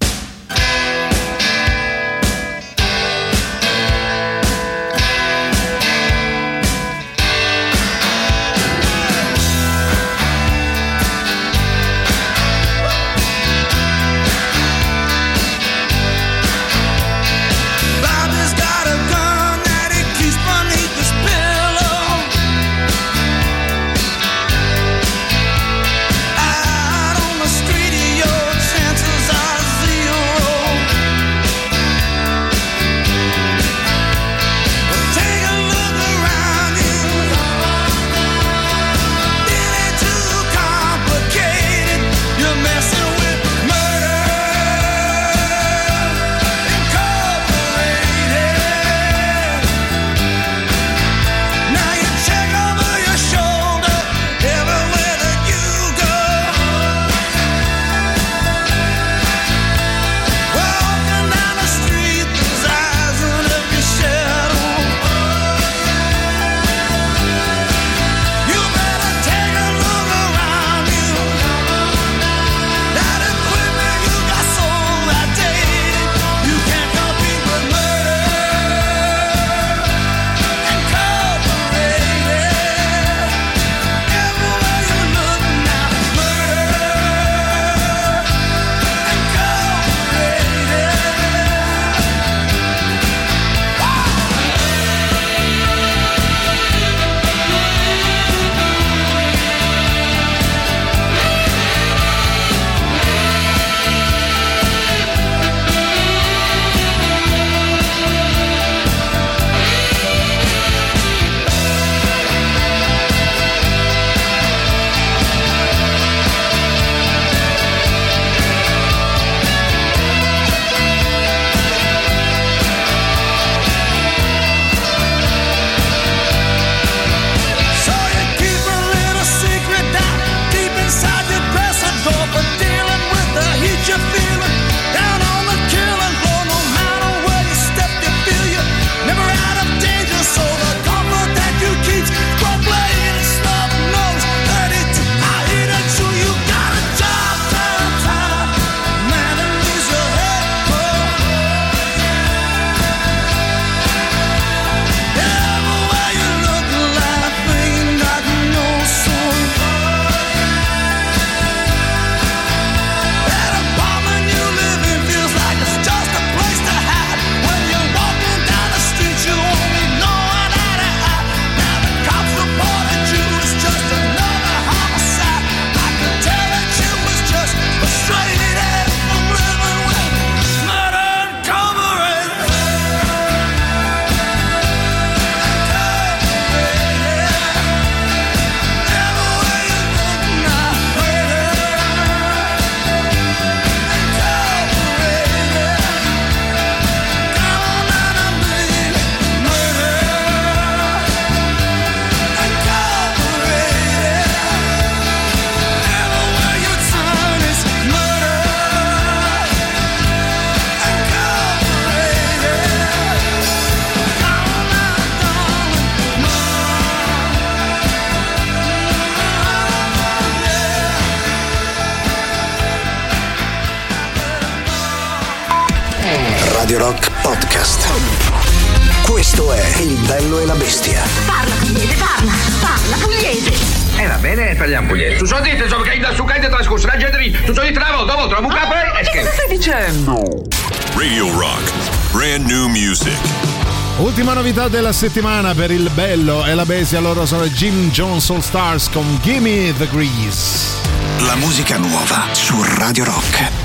Della settimana per il bello e la bestia, loro sono Jim All Stars con Gimme the Grease. La musica nuova su Radio Rock.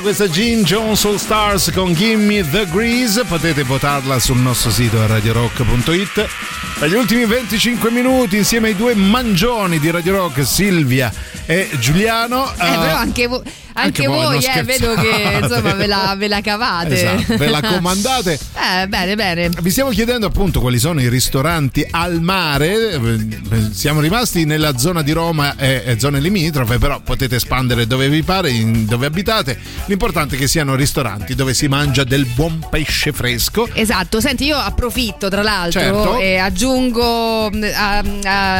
Novità questa Gene Jones All Stars con Gimme the Grease. Potete votarla sul nostro sito radiorock.it. Per gli ultimi 25 minuti, insieme ai due mangioni di Radio Rock, Silvia e Giuliano. Eh, però anche, vo- anche voi, voi, eh, vedo che insomma ve la, ve la cavate. Esatto, ve la comandate. eh, bene, bene. Vi stiamo chiedendo appunto quali sono i ristoranti al mare. Siamo rimasti nella zona di Roma e, e zone limitrofe, però potete espandere dove vi pare, dove abitate. L'importante è che siano ristoranti dove si mangia del buon pesce fresco. Esatto, senti, io approfitto tra l'altro Certo. e aggiungo, mh, a-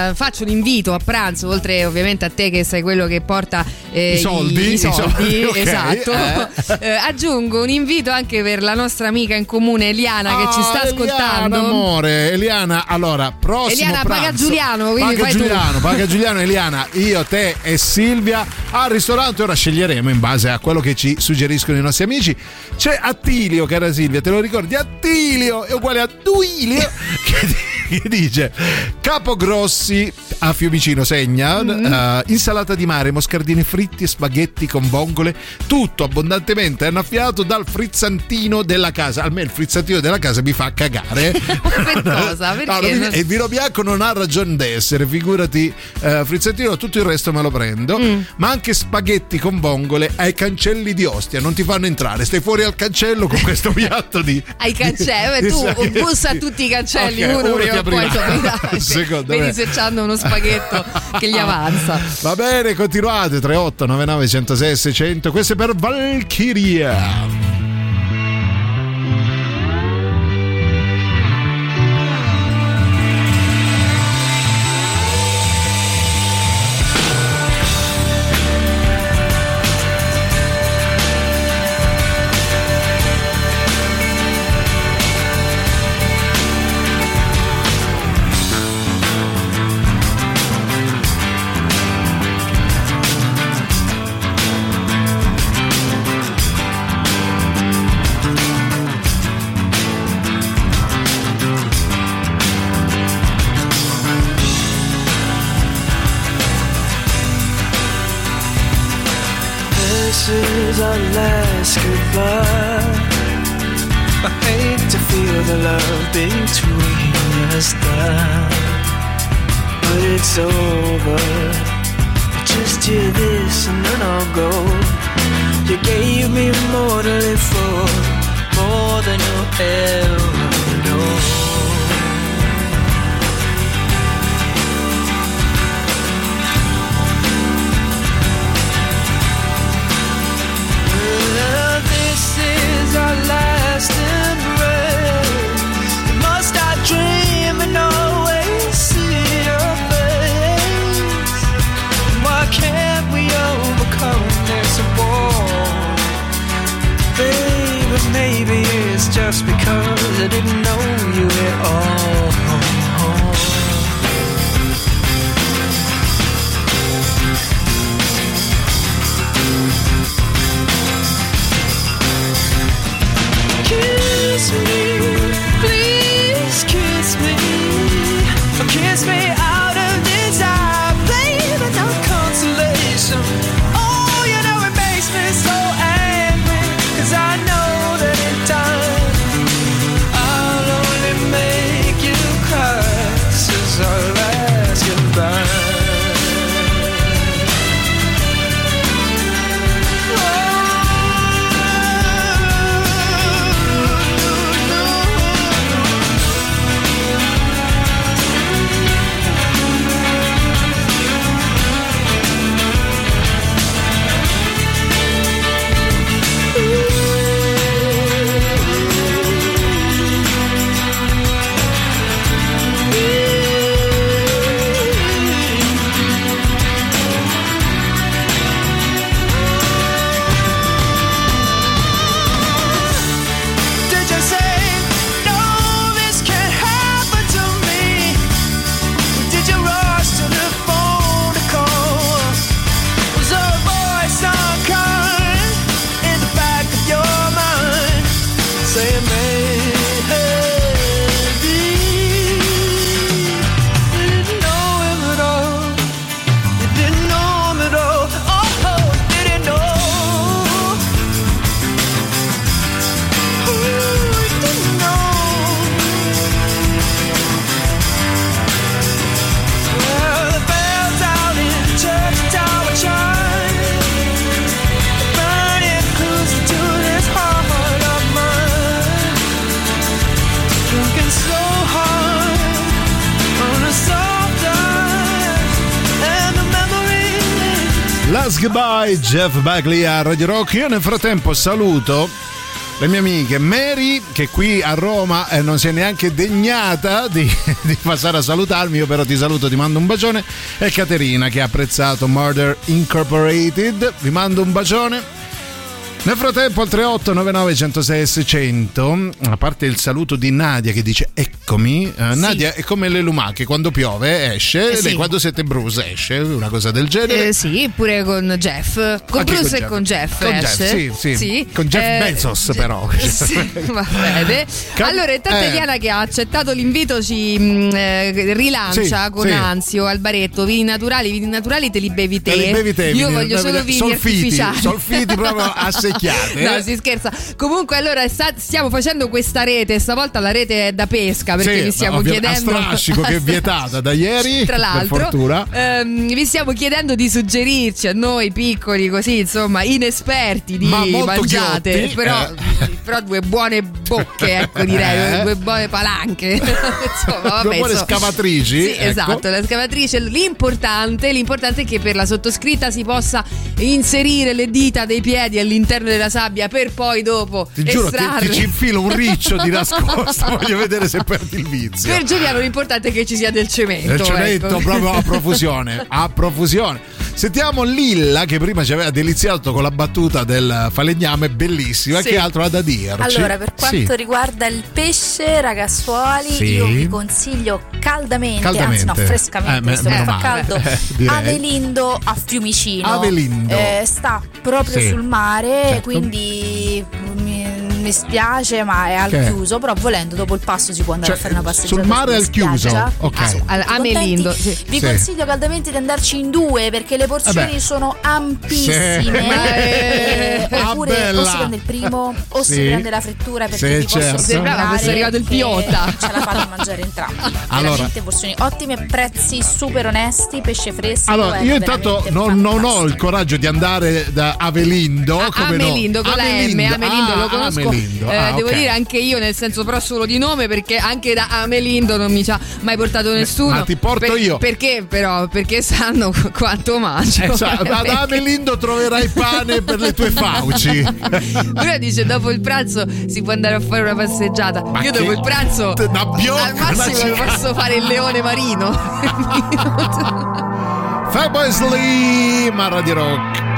a- faccio un invito a pranzo, oltre ovviamente a te che sei quello che porta eh, I soldi, i i soldi, soldi, ok, esatto. eh. Eh, aggiungo un invito anche per la nostra amica in comune Eliana che ci sta Ah, ascoltando. Eliana, amore, Eliana, allora, prossimo Eliana, paga pranzo. Giuliano, quindi paga fai tu. Giuliano, paga Giuliano, Eliana, io, te e Silvia al ristorante. Ora sceglieremo in base a quello che ci suggeriscono i nostri amici. C'è Attilio, cara Silvia, te lo ricordi? Attilio è uguale a Duilio che, che dice Capogrossi a Fiumicino segna Mm. eh, insalata di mare, moscardini fritti e spaghetti con vongole, tutto abbondantemente annaffiato dal frizzantino della casa. Almeno il frizzantino della casa mi fa cagare. per cosa? Perché? Non- e il vino bianco non ha ragione d'essere, figurati, eh, frizzantino, tutto il resto me lo prendo. Mm. Ma anche spaghetti con vongole ai cancelli di Ostia, non ti fanno entrare, stai fuori al cancello con questo piatto di... Ai cancelli, tu di- bussa a tutti i cancelli, Ok, uno uno prima o poi insomma, Secondo vedi me. se c'hanno uno spaghetto che gli avanza. Va bene, continuate 38 99 106 600. Questo è per Valkyria. Our last goodbye. I hate to feel the love between us die, but it's over. Just hear this and then I'll go. You gave me more to live for, more than you'll ever know. Just because I didn't know you at all. Goodbye Jeff Bagley a Radio Rock. Io nel frattempo saluto le mie amiche Mary che qui a Roma eh, non si è neanche degnata di, di passare a salutarmi, io però ti saluto, ti mando un bacione e Caterina che ha apprezzato Murder Incorporated, vi mando un bacione. Nel frattempo al 3899 106 600, a parte il saluto di Nadia che dice eccomi, eh, Nadia è come le lumache, quando piove esce, Eh sì. lei quando siete Bruce esce, una cosa del genere. Eh, sì, pure con Jeff. Con Anche Bruce con e con Jeff. Con. Jeff, sì, sì. Con Jeff Eh, Bezos, però. Sì, va bene. Allora, intanto eh. Eliana che ha accettato l'invito ci mh, eh, rilancia Sì, con sì. Ansio al baretto. Vini naturali, vini naturali te li bevi te. Te li bevi te, Io vini- voglio solo vini solfiti, artificiali. solfiti proprio a secchiate. No, eh. si scherza. Comunque, allora sta- stiamo facendo questa rete. Stavolta la rete è da pesca perché Sì, vi stiamo ovvia- chiedendo. a strascico che è vietata da ieri, Tra l'altro, ehm, vi stiamo chiedendo di suggerirci a noi piccoli, così insomma, inesperti di Ma mangiate. ghiotti, Però, eh. però due buone bocche, ecco direi, Eh. due buone palanche. insomma, vabbè, Due buone insomma. scavatrici, Sì, ecco. esatto, la scavatrice. L'importante, l'importante è che per la sottoscritta si possa inserire le dita dei piedi all'interno della sabbia per poi dopo Ti giuro, ti, estrarre. ti ci infilo un riccio di nascosto, voglio vedere se perdi il vizio. Per Giuliano l'importante è che ci sia del cemento. Nel cemento ecco. proprio a profusione, a profusione. Sentiamo Lilla che prima ci aveva deliziato con la battuta del falegname, bellissima, Sì. che altro ha da dirci? Allora, per quanto Sì. riguarda il pesce, ragazzuoli, Sì. io vi consiglio caldamente, anzi no, Caldamente. frescamente, Eh, visto che meno fa male. caldo, Eh. Avelindo a Fiumicino. Avelindo. Eh, sta proprio Sì. sul mare, Certo. quindi mi- mi spiace, ma è al Che? chiuso. Però volendo, dopo il passo si può andare Cioè, a fare una passeggiata. sul mare al chiuso? Ok. Ah. Al- a Contenti? Melindo, sì. Vi Sì. consiglio caldamente di andarci in due perché le porzioni Vabbè. sono ampissime. Sì. Eh, Ah, oppure bella. o si prende il primo o Sì. si prende la frittura perché Sì, posso certo. Sembrava fosse arrivato il Piotta. Ce la fate a mangiare entrambi. Allora. Veramente porzioni ottime, prezzi super onesti, pesce fresco. Allora, io intanto non, non ho il coraggio di andare da Avelindo. come no? Amelindo con la M, Amelindo. Amelindo Ah, lo conosco. Amelindo. eh, Ah, Devo ok. dire anche io, nel senso però solo di nome, perché anche da Amelindo non mi ci ha mai portato nessuno. ma ti porto io. Perché però? Perché sanno qu- quanto mangio. Eh, sa- da Amelindo troverai pane per le tue fauci. Però dice dopo il pranzo si può andare a fare una passeggiata. Ma Io che- dopo il pranzo Una biocca, al massimo posso fare il leone marino. Fatboy Slim a Radio Rock.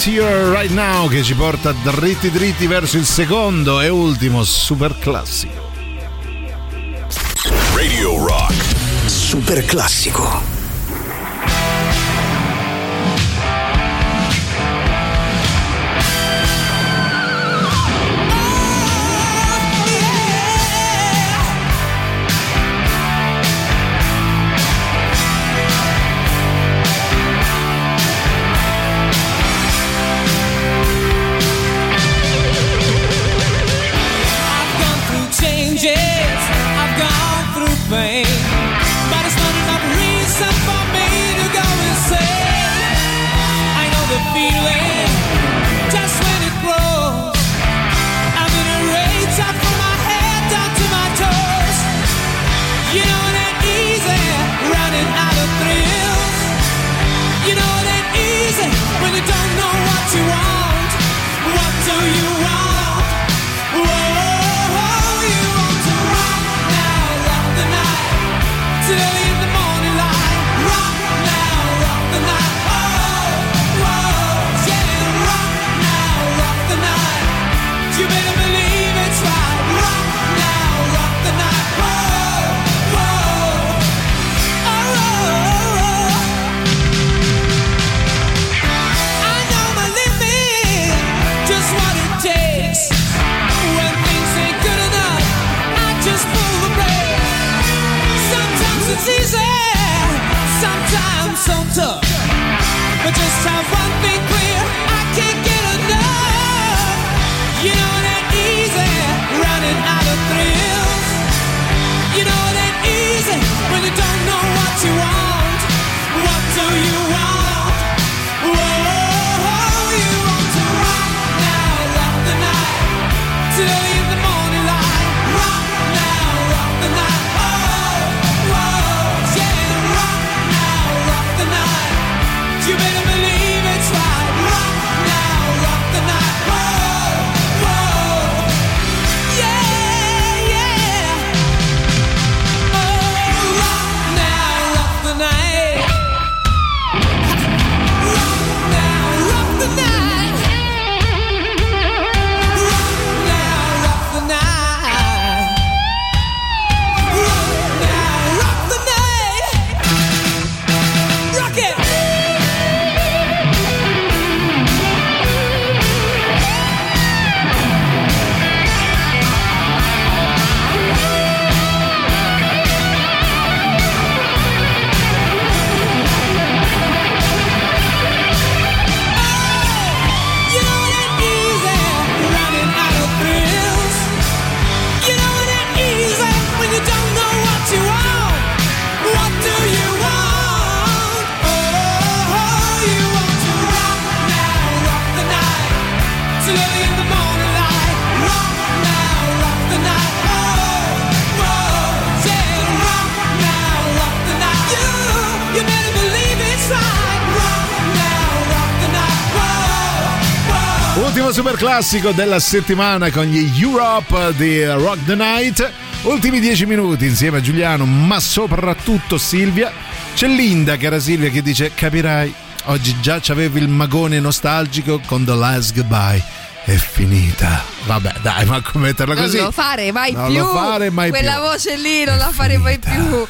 Right here, right now, che ci porta dritti dritti verso il secondo e ultimo super classico. Radio Rock. Super classico. Classico della settimana con gli Europe di Rock the Night. Ultimi dieci minuti insieme a Giuliano, ma soprattutto Silvia. C'è Linda, cara Silvia, che dice: Capirai, oggi già c'avevi il magone nostalgico con The Last Goodbye. È finita. Vabbè, dai, ma come metterla Non così? lo fare mai Non più. lo fare mai Quella più. voce lì non la fare mai più.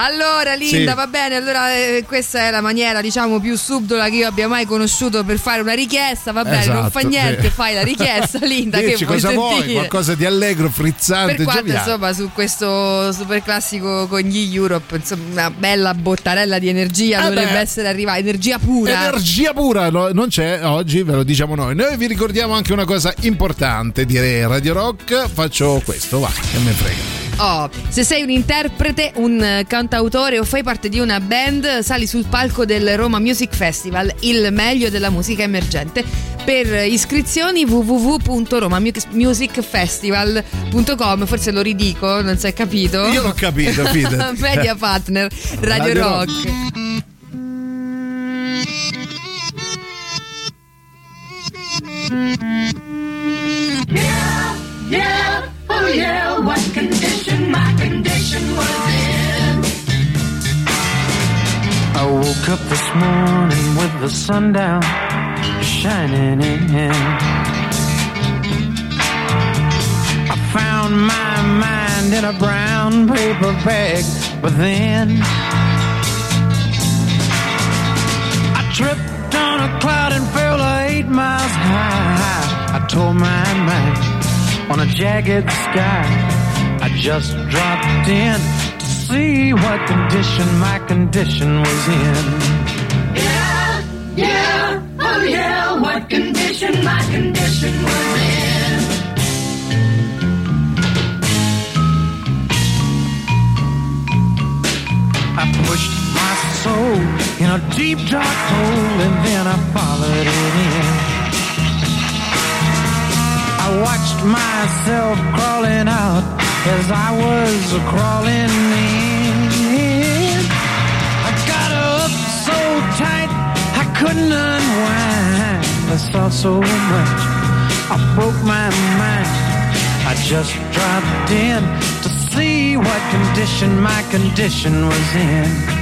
Allora, Linda, Sì. va bene. Allora, eh, questa è la maniera, diciamo, più subdola che io abbia mai conosciuto per fare una richiesta. Va bene, non fa Esatto, niente, sì. fai la richiesta, Linda. Dici che vuoi cosa vuoi? sentire? Qualcosa di allegro, frizzante, Per quanto gioviale. insomma su questo super classico con gli Europe, insomma, una bella bottarella di energia Eh dovrebbe beh. essere arrivata, energia pura. Energia pura no- non c'è oggi, ve lo diciamo noi. Noi vi ricordiamo anche una cosa importante, direi Radio Rock. Faccio questo, va, che me frega. Oh, se sei un interprete, un eh, cantautore o fai parte di una band, sali sul palco del Roma Music Festival, il meglio della musica emergente. Per iscrizioni www.romamusicfestival.com, forse lo ridico, non si è capito? Io l'ho capito, fidati. Media partner, Radio, Radio Rock. Yeah, yeah, oh yeah, what condition my condition was in. I woke up this morning with the sun down shining in. I found my mind in a brown paper bag, but then I tripped on a cloud and fell eight miles high. I tore my mind on a jagged sky. I just dropped in to see what condition my condition was in. Yeah, yeah, oh yeah, what condition my condition was in. I pushed my soul in a deep dark hole, and then I followed it in. I watched myself crawling out as I was crawling in. I got up so tight I couldn't unwind. I saw so much, I broke my mind. I just dropped in to see what condition my condition was in.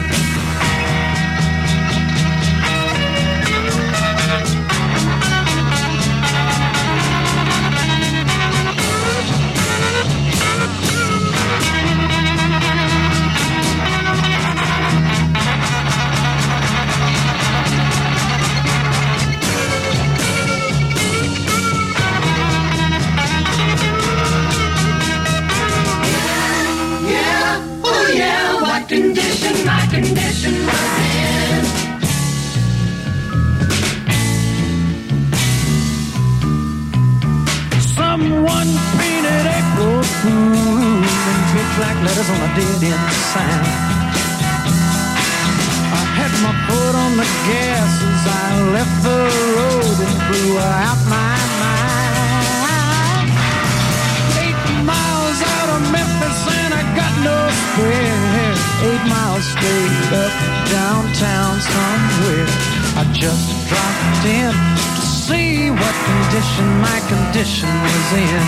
I just dropped in to see what condition my condition was in.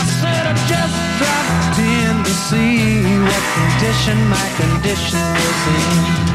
I said I just dropped in to see what condition my condition was in.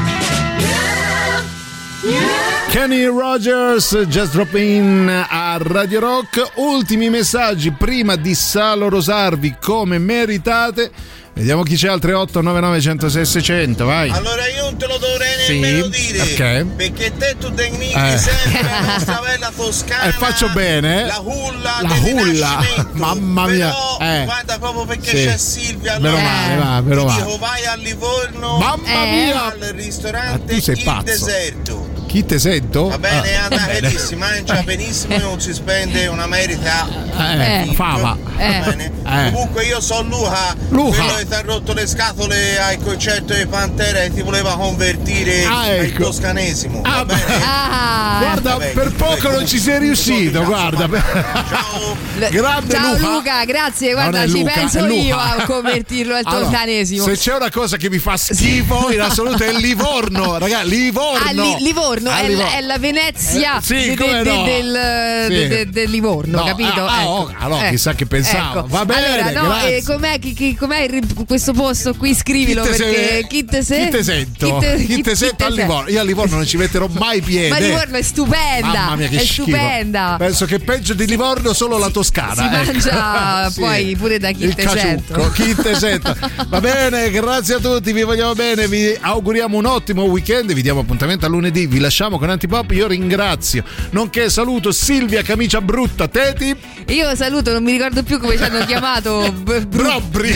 Kenny Rogers, Just Drop In a Radio Rock. Ultimi messaggi prima di salorosarvi come meritate. Vediamo chi c'è al 3899 106 600, vai. Allora io non te lo dovrei Sì, nemmeno dire perché? perché te tu tecnichi Eh. sempre la nostra bella toscana Eh, faccio bene. la hulla La hulla. Rinascimento. Mamma mia. Però, Eh. guarda proprio perché Sì. c'è Silvia Meno allora male, va, meno male. dico vai a Livorno Mamma mia. al ristorante tu sei Il pazzo. Deserto Chi te sento? Va bene, Ah, anda bene. benissimo, mangia benissimo e non si spende una merita. Eh. Va Eh. bene? Eh. Comunque io sono Luca, Luca. quello che ti ha rotto le scatole al concerto di Pantera e ti voleva convertire Ah, al ecco. toscanesimo. Va bene? Ah. Guarda, Vabbè, per poco non ci sei riuscito, guarda. Grande Ciao Luca. Luca, grazie, guarda, ci Luca, penso io a convertirlo al Allora, toscanesimo. se c'è una cosa che mi fa schifo in assoluto è Livorno, raga, Livorno. Ah, Li- Livorno, Ah, è, Livorno. è la Venezia Eh, sì, de- de- no. del, Sì. de- Livorno, No, capito? ah, ah, Ecco. oh, allora, chissà che pensavo. ecco. Va bene, Allora, no, eh, com'è, chi- chi- com'è il- questo posto qui? Scrivilo Chi perché se- chi te se- chi te sento? chi te- Chi chi- te sento a Livorno? Io a Livorno non ci metterò mai piede. Ma Livorno è stupenda, Mamma mia, che è schifo. stupenda. Penso che peggio di Livorno solo la Toscana. Si ecco. mangia poi pure da chi te sento. chi te sento. Va bene, grazie a tutti, vi vogliamo bene, vi auguriamo un ottimo weekend, vi diamo appuntamento a lunedì, vi lasciamo con Antipop, io ringrazio, nonché saluto Silvia Camicia Brutta, Teti, Io saluto, non mi ricordo più come ci hanno chiamato. Brobri.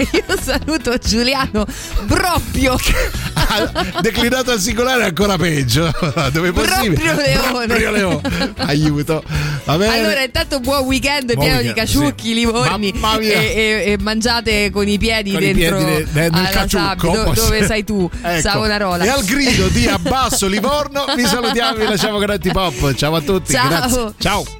Io saluto Giuliano Broppio. declinato al singolare è ancora peggio. Dove possibile? Proprio Leone. Proprio Leone. Aiuto. Allora, intanto buon weekend Buon pieno weekend, di caciucchi, sì. livorni e, e- e mangiate con i piedi Con i dentro piedi de- nel alla caciucco, sabbia, do- dove sei tu, Ecco. Savonarola. E al grido di Abbasso Livorno vi salutiamo e vi lasciamo con Antipop. Ciao a tutti. Ciao. Grazie. Ciao.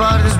bar